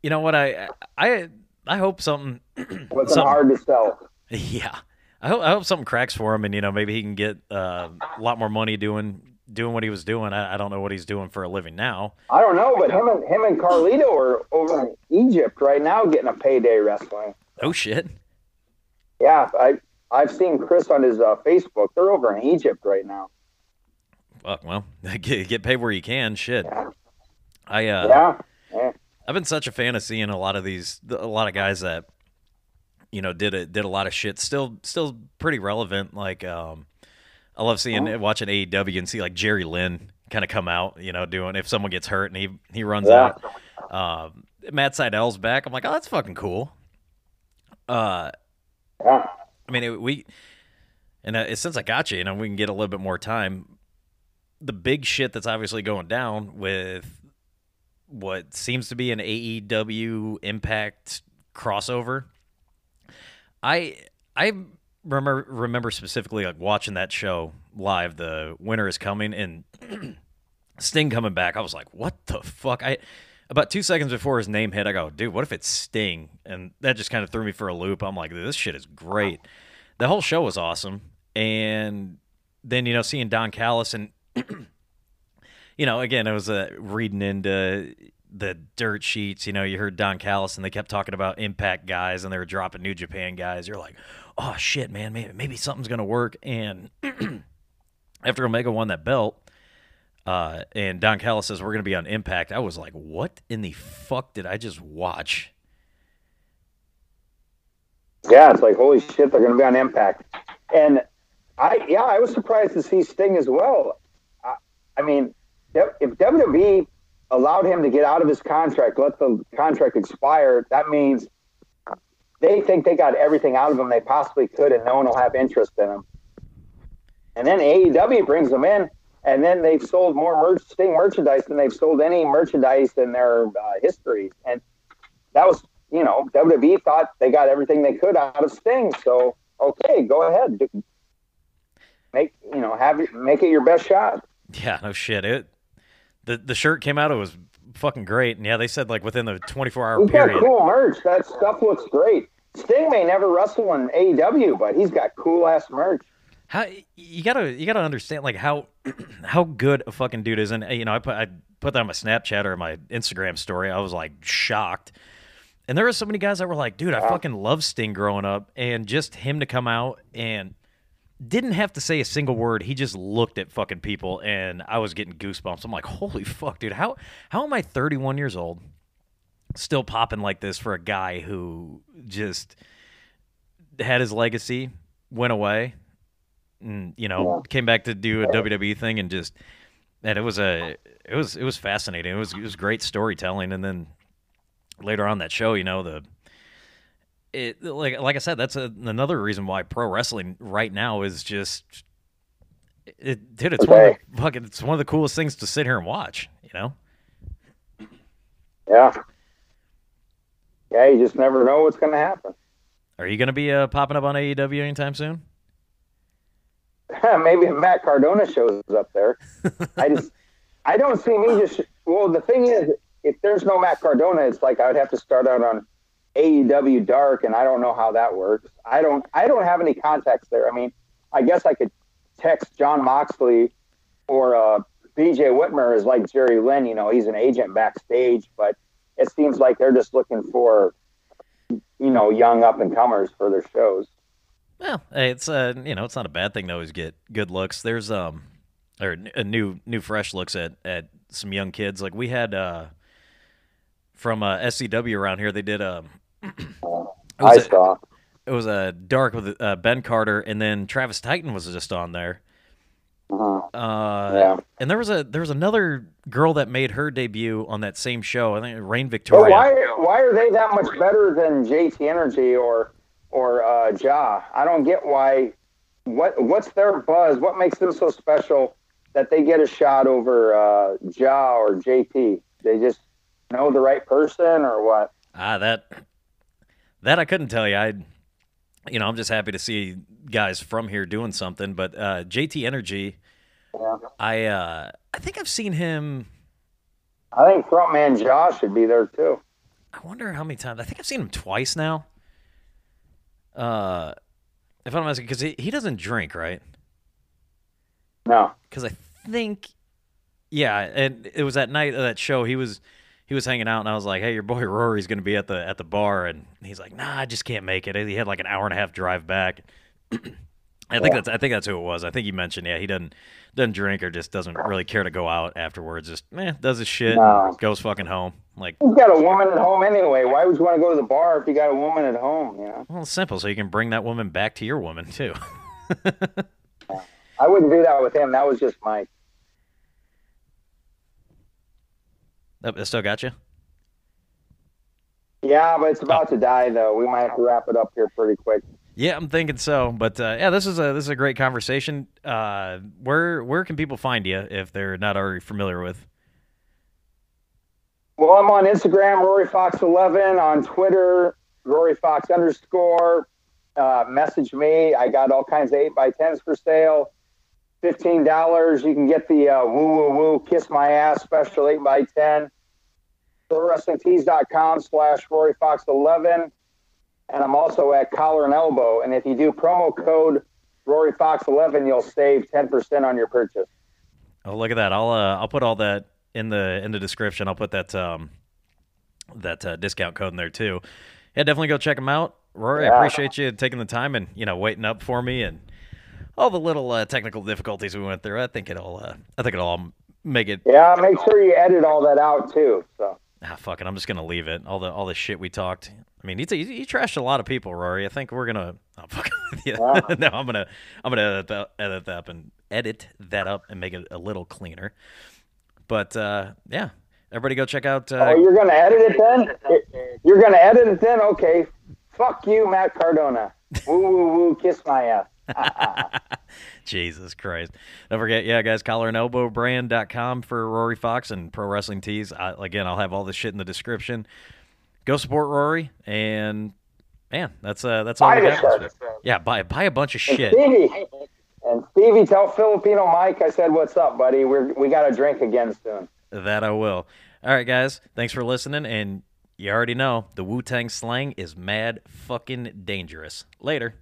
Speaker 1: You know what? I I I hope something.
Speaker 3: It wasn't
Speaker 1: something-
Speaker 3: hard to sell.
Speaker 1: Yeah, I hope I hope something cracks for him, and you know maybe he can get uh, a lot more money doing doing what he was doing. I, I don't know what he's doing for a living now.
Speaker 3: I don't know, but him and him and Carlito are over in Egypt right now getting a payday wrestling.
Speaker 1: Oh shit!
Speaker 3: Yeah, I I've seen Chris on his uh, Facebook. They're over in Egypt right now.
Speaker 1: Fuck. Well, get, get paid where you can. Shit.
Speaker 3: Yeah.
Speaker 1: I uh,
Speaker 3: yeah. yeah.
Speaker 1: I've been such a fan of seeing a lot of these, a lot of guys that, you know, did a, did a lot of shit. Still, still pretty relevant. Like, um, I love seeing watching AEW and see like Jerry Lynn kind of come out, you know, doing if someone gets hurt and he he runs
Speaker 3: Yeah.
Speaker 1: out. Um, Matt Sydal's back. I'm like, oh, that's fucking cool. Uh,
Speaker 3: yeah.
Speaker 1: I mean, it, we, and uh, since I got you, you know, we can get a little bit more time. The big shit that's obviously going down with what seems to be an AEW Impact crossover. I I remember remember specifically like watching that show live. The winter is coming and Sting coming back. I was like, what the fuck? I about two seconds before his name hit, I go, dude, what if it's Sting? And that just kind of threw me for a loop. I'm like, this shit is great. The whole show was awesome, and then you know seeing Don Callis and you know again I was uh, reading into the dirt sheets. You know, you heard Don Callis and they kept talking about Impact guys and they were dropping New Japan guys. You're like, oh shit, man, maybe, maybe something's gonna work. And after Omega won that belt, uh, and Don Callis says we're gonna be on Impact, I was like, what in the fuck did I just watch?
Speaker 3: Yeah, it's like holy shit, they're gonna be on Impact, and I yeah, I was surprised to see Sting as well. I, I mean, if WWE allowed him to get out of his contract, let the contract expire, that means they think they got everything out of him they possibly could, and no one will have interest in him. And then AEW brings them in, and then they've sold more merch, Sting merchandise than they've sold any merchandise in their uh, history. And that was, you know, WWE thought they got everything they could out of Sting. So, okay, go ahead, make you know, have make it your best shot.
Speaker 1: Yeah, no shit. It the the shirt came out. It was fucking great. And yeah, they said like within the 24 hour
Speaker 3: He's
Speaker 1: period.
Speaker 3: got cool merch. That stuff looks great. Sting may never wrestle in AEW, but he's got cool ass merch.
Speaker 1: How you gotta you gotta understand like how how good a fucking dude is, and you know I put I put that on my Snapchat or my Instagram story. I was like shocked, and there were so many guys that were like, "Dude, I fucking love Sting growing up," and just him to come out and didn't have to say a single word. He just looked at fucking people, and I was getting goosebumps. I'm like, "Holy fuck, dude! How how am I 31 years old, still popping like this for a guy who just had his legacy, went away, and you know came back to do a WWE thing and just and it was a it was it was fascinating. It was it was great storytelling and then later on that show, you know, the it like like I said, that's a, another reason why pro wrestling right now is just it dude, it's one of the fucking it's one of the coolest things to sit here and watch, you know?
Speaker 3: Yeah. Yeah, you just never know what's going to happen.
Speaker 1: Are you going to be uh, popping up on AEW anytime soon?
Speaker 3: Maybe if Matt Cardona shows up there. I just, I don't see me just. Well, the thing is, if there's no Matt Cardona, it's like I would have to start out on AEW Dark, and I don't know how that works. I don't, I don't have any contacts there. I mean, I guess I could text Jon Moxley or uh, BJ Whitmer is like Jerry Lynn. You know, he's an agent backstage, but it seems like they're just looking for, you know, young up and comers for their shows.
Speaker 1: Well, it's uh, you know, it's not a bad thing to always get good looks. There's um, or a new new fresh looks at at some young kids. Like we had uh, from uh, SCW around here, they did um,
Speaker 3: I saw.
Speaker 1: it was a dark with uh, Ben Carter, and then Travis Titan was just on there.
Speaker 3: Uh-huh.
Speaker 1: Uh,
Speaker 3: Yeah.
Speaker 1: and there was a there was another girl that made her debut on that same show. I think Rain Victoria.
Speaker 3: But why, why are they that much better than JT Energy or or uh, Ja? I don't get why. What what's their buzz? What makes them so special that they get a shot over uh, Ja or JP? They just know the right person or what?
Speaker 1: Ah, that that I couldn't tell you. I, you know, I'm just happy to see guys from here doing something. But uh, JT Energy,
Speaker 3: Yeah.
Speaker 1: I uh, I think I've seen him.
Speaker 3: I think frontman Josh should be there too.
Speaker 1: I wonder how many times. I think I've seen him twice now. Uh, if I'm asking, because he, he doesn't drink, right?
Speaker 3: No.
Speaker 1: Because I think, yeah, and it was that night of that show. He was he was hanging out, and I was like, "Hey, your boy Rory's going to be at the at the bar," and he's like, "Nah, I just can't make it." He had like an hour and a half drive back. I think that's I think that's who it was. I think he mentioned, yeah, he doesn't doesn't drink or just doesn't really care to go out afterwards. Just eh, does his shit,
Speaker 3: No.
Speaker 1: goes fucking home. Like,
Speaker 3: You've got a woman at home anyway. Why would you want to go to the bar if you got a woman at home? You know,
Speaker 1: well, simple, so you can bring that woman back to your woman too.
Speaker 3: I wouldn't do that with him. That was just Mike.
Speaker 1: That still got you.
Speaker 3: Yeah, but it's about to die though. We might have to wrap it up here pretty quick.
Speaker 1: Yeah, I'm thinking so. But uh, yeah, this is a this is a great conversation. Uh, where where can people find you if they're not already familiar with?
Speaker 3: Well, I'm on Instagram, Rory Fox 11, on Twitter, Rory Fox underscore. Uh, message me. I got all kinds of 8 by 10s for sale. $15. You can get the uh, woo woo woo kiss my ass special 8 by 10 ProWrestlingTees.com slash Rory Fox 11 And I'm also at Collar and Elbow. And if you do promo code Rory Fox 11 you'll save 10% on your purchase.
Speaker 1: Oh, look at that! I'll uh, I'll put all that in the in the description. I'll put that um that uh, discount code in there too. Yeah, definitely go check them out. Rory,
Speaker 3: Yeah.
Speaker 1: I appreciate you taking the time and you know waiting up for me and all the little uh, technical difficulties we went through. I think it'll uh, I think it'll all make it.
Speaker 3: Yeah, make sure you edit all that out too. So
Speaker 1: Ah, fuck it. I'm just gonna leave it. All the all the shit we talked. I mean, he, he, he trashed a lot of people, Rory. I think we're gonna. Oh, fuck with you.
Speaker 3: Wow.
Speaker 1: no, I'm gonna I'm gonna edit that, edit that up and edit that up and make it a little cleaner. But uh, yeah, everybody go check out. Uh,
Speaker 3: Oh, you're gonna edit it then? You're gonna edit it then? Okay. Fuck you, Matt Cardona. Woo woo woo, kiss my ass.
Speaker 1: Jesus Christ. Don't forget, yeah, guys, collar and elbow brand.com for Rory Fox and Pro Wrestling Tees. I, again, I'll have all this shit in the description. Go support Rory and man, that's uh that's all
Speaker 3: Buy
Speaker 1: we got. Yeah, buy buy a bunch of
Speaker 3: And
Speaker 1: shit.
Speaker 3: Stevie, and Stevie, tell Filipino Mike I said what's up, buddy. We're we got a drink again soon.
Speaker 1: That I will. All right, guys, thanks for listening and you already know the Wu Tang slang is mad fucking dangerous. Later.